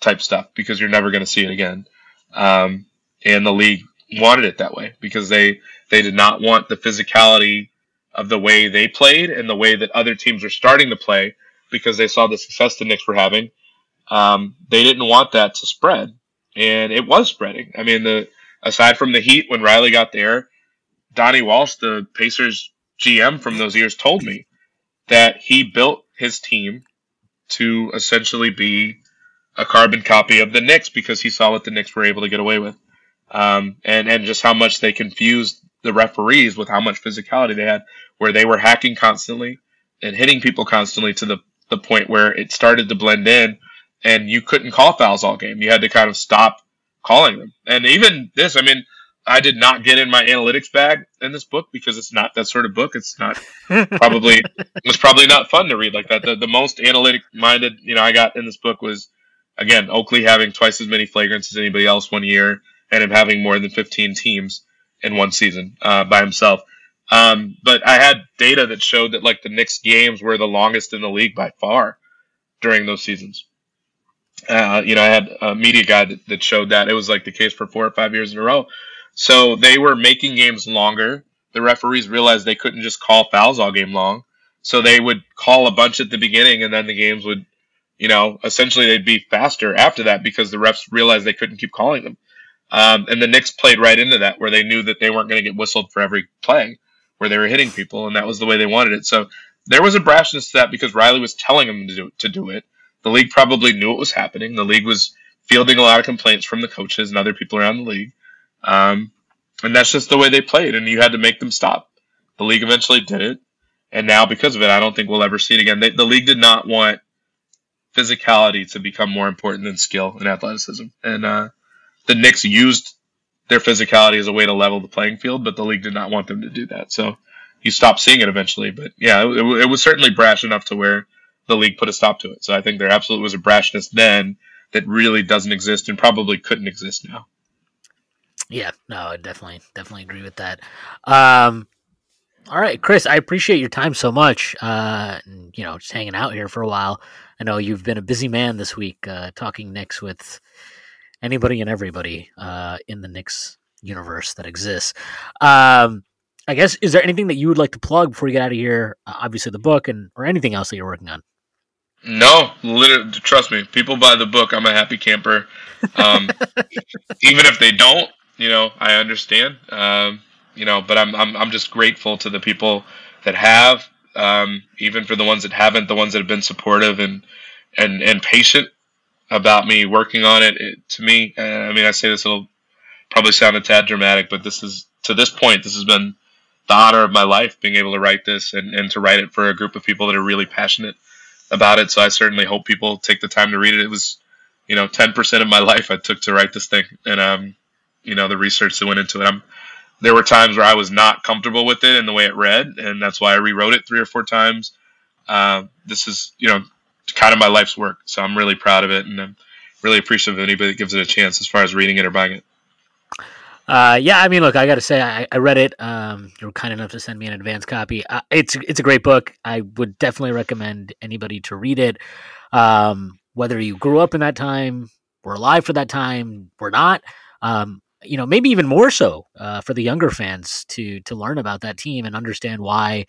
type stuff because you're never going to see it again. Um, and the league wanted it that way because they they did not want the physicality of the way they played and the way that other teams are starting to play because they saw the success the Knicks were having. Um, they didn't want that to spread, and it was spreading. I mean, the aside from the Heat when Riley got there, Donnie Walsh, the Pacers GM from those years, told me that he built his team to essentially be a carbon copy of the Knicks because he saw what the Knicks were able to get away with, um, and and just how much they confused the referees with how much physicality they had, where they were hacking constantly and hitting people constantly to the the point where it started to blend in and you couldn't call fouls all game. You had to kind of stop calling them. And even this, I mean, I did not get in my analytics bag in this book because it's not that sort of book. It's not probably it was probably not fun to read like that. The, the most analytic minded, you know, I got in this book was again Oakley having twice as many flagrants as anybody else one year, and him having more than 15 teams in one season uh, by himself. Um, but I had data that showed that like the Knicks games were the longest in the league by far during those seasons. Uh, you know, I had a media guy that, that showed that it was like the case for four or five years in a row. So they were making games longer. The referees realized they couldn't just call fouls all game long. So they would call a bunch at the beginning and then the games would, you know, essentially they'd be faster after that because the refs realized they couldn't keep calling them. Um, and the Knicks played right into that where they knew that they weren't going to get whistled for every play where they were hitting people and that was the way they wanted it. So there was a brashness to that because Riley was telling them to do, to do it. The league probably knew what was happening. The league was fielding a lot of complaints from the coaches and other people around the league. Um, and that's just the way they played, and you had to make them stop. The league eventually did it, and now because of it, I don't think we'll ever see it again. They, the league did not want physicality to become more important than skill and athleticism, and uh, the Knicks used their physicality as a way to level the playing field, but the league did not want them to do that. So you stopped seeing it eventually. But yeah, it, it was certainly brash enough to where the league put a stop to it. So I think there absolutely was a brashness then that really doesn't exist and probably couldn't exist now. Yeah, no, I definitely definitely agree with that. Um, all right, Chris, I appreciate your time so much. Uh, you know, just hanging out here for a while. I know you've been a busy man this week, uh, talking Knicks with anybody and everybody uh, in the Knicks universe that exists. Um, I guess is there anything that you would like to plug before you get out of here? Uh, obviously, the book and or anything else that you're working on. No, literally, trust me. People buy the book. I'm a happy camper. Um, even if they don't, you know, I understand. Um, you know, but I'm I'm I'm just grateful to the people that have, um, even for the ones that haven't, the ones that have been supportive and and and patient about me working on it. it to me, I mean, I say this will probably sound a tad dramatic, but this is to this point, this has been the honor of my life being able to write this and, and to write it for a group of people that are really passionate about it. So I certainly hope people take the time to read it. It was, you know, 10% of my life I took to write this thing and, um, you know, the research that went into it. I'm, there were times where I was not comfortable with it and the way it read, and that's why I rewrote it three or four times. Uh, this is, you know, kind of my life's work. So I'm really proud of it, and I'm really appreciative of anybody that gives it a chance as far as reading it or buying it. Uh, yeah, I mean, look, I got to say, I, I, read it. Um, you were kind enough to send me an advance copy. Uh, it's it's a great book. I would definitely recommend anybody to read it. Um, whether you grew up in that time, were alive for that time, were not. Um, you know, maybe even more so uh, for the younger fans to to learn about that team and understand why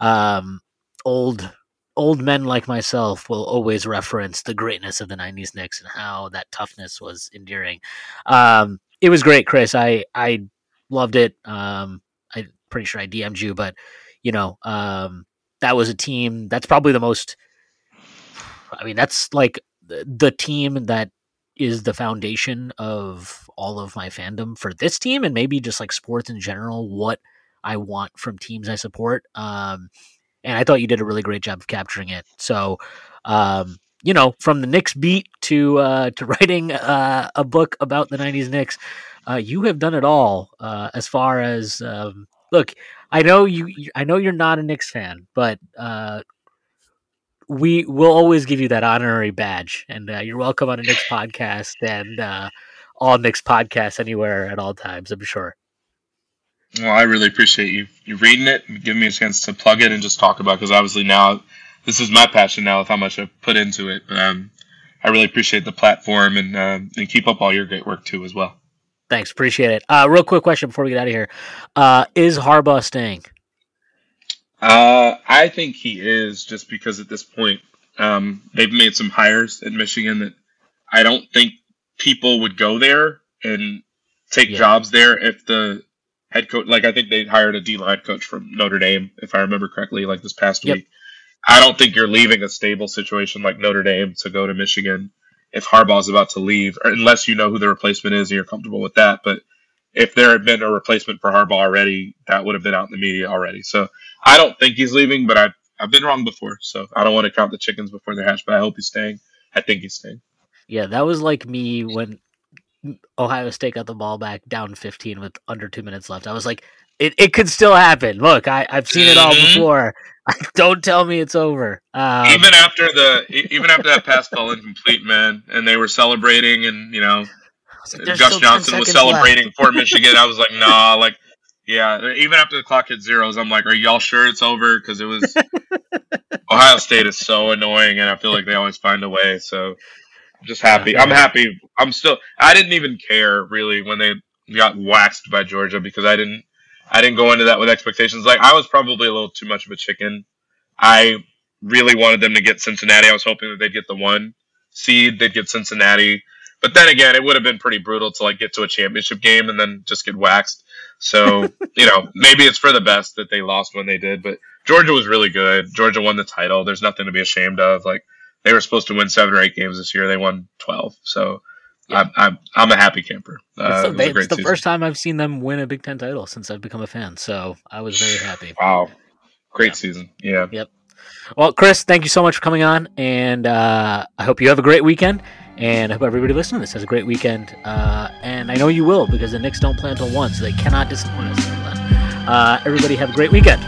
um, old old men like myself will always reference the greatness of the '90s Knicks and how that toughness was endearing. Um, it was great, Chris. I I loved it. Um, I'm pretty sure I DM'd you, but you know, um, that was a team. That's probably the most. I mean, that's like the team that is the foundation of all of my fandom for this team and maybe just like sports in general. What I want from teams I support. Um, and I thought you did a really great job of capturing it. So, um, you know, from the Knicks beat to uh, to writing uh, a book about the '90s Knicks, uh, you have done it all. Uh, as far as um, look, I know you, I know you're not a Knicks fan, but uh, we will always give you that honorary badge, and uh, you're welcome on a Knicks podcast and all Knicks podcasts anywhere at all times. I'm sure. Well, I really appreciate you you reading it, giving me a chance to plug it and just talk about because obviously now this is my passion now with how much I've put into it. But um, I really appreciate the platform and uh, and keep up all your great work too as well. Thanks, appreciate it. Uh, real quick question before we get out of here: uh, Is Harbaugh staying? Uh, I think he is, just because at this point um, they've made some hires in Michigan that I don't think people would go there and take yeah. jobs there if the head coach, like I think they hired a D line coach from Notre Dame, if I remember correctly, like this past yep. week. I don't think you're leaving a stable situation like Notre Dame to go to Michigan if Harbaugh's about to leave, unless you know who the replacement is and you're comfortable with that. But if there had been a replacement for Harbaugh already, that would have been out in the media already. So I don't think he's leaving, but I've, I've been wrong before. So I don't want to count the chickens before they're hatched, but I hope he's staying. I think he's staying. Yeah, that was like me when Ohio State got the ball back down 15 with under two minutes left. I was like, it, it could still happen. Look, I, I've seen it all mm-hmm. before. Don't tell me it's over. Um, even after the even after that pass fell incomplete, man, and they were celebrating, and you know, like, Gus Johnson was celebrating left. for Michigan. I was like, nah, like, yeah. Even after the clock hit zeros, I'm like, are y'all sure it's over? Because it was Ohio State is so annoying, and I feel like they always find a way. So just happy. I'm happy. I'm still. I didn't even care really when they got waxed by Georgia because I didn't. I didn't go into that with expectations. Like I was probably a little too much of a chicken. I really wanted them to get Cincinnati. I was hoping that they'd get the one seed. They'd get Cincinnati. But then again, it would have been pretty brutal to like get to a championship game and then just get waxed. So you know, maybe it's for the best that they lost when they did. But Georgia was really good. Georgia won the title. There's nothing to be ashamed of. Like they were supposed to win seven or eight games this year. They won twelve. So yeah. I'm, I'm I'm a happy camper. Uh, it's the, it it's the first time I've seen them win a Big Ten title since I've become a fan. So I was very happy. Wow, great yeah. season. Yeah. Yep. Well, Chris, thank you so much for coming on, and uh, I hope you have a great weekend. And I hope everybody listening to this has a great weekend. Uh, and I know you will because the Knicks don't play until one, so they cannot disappoint us. Uh, everybody have a great weekend.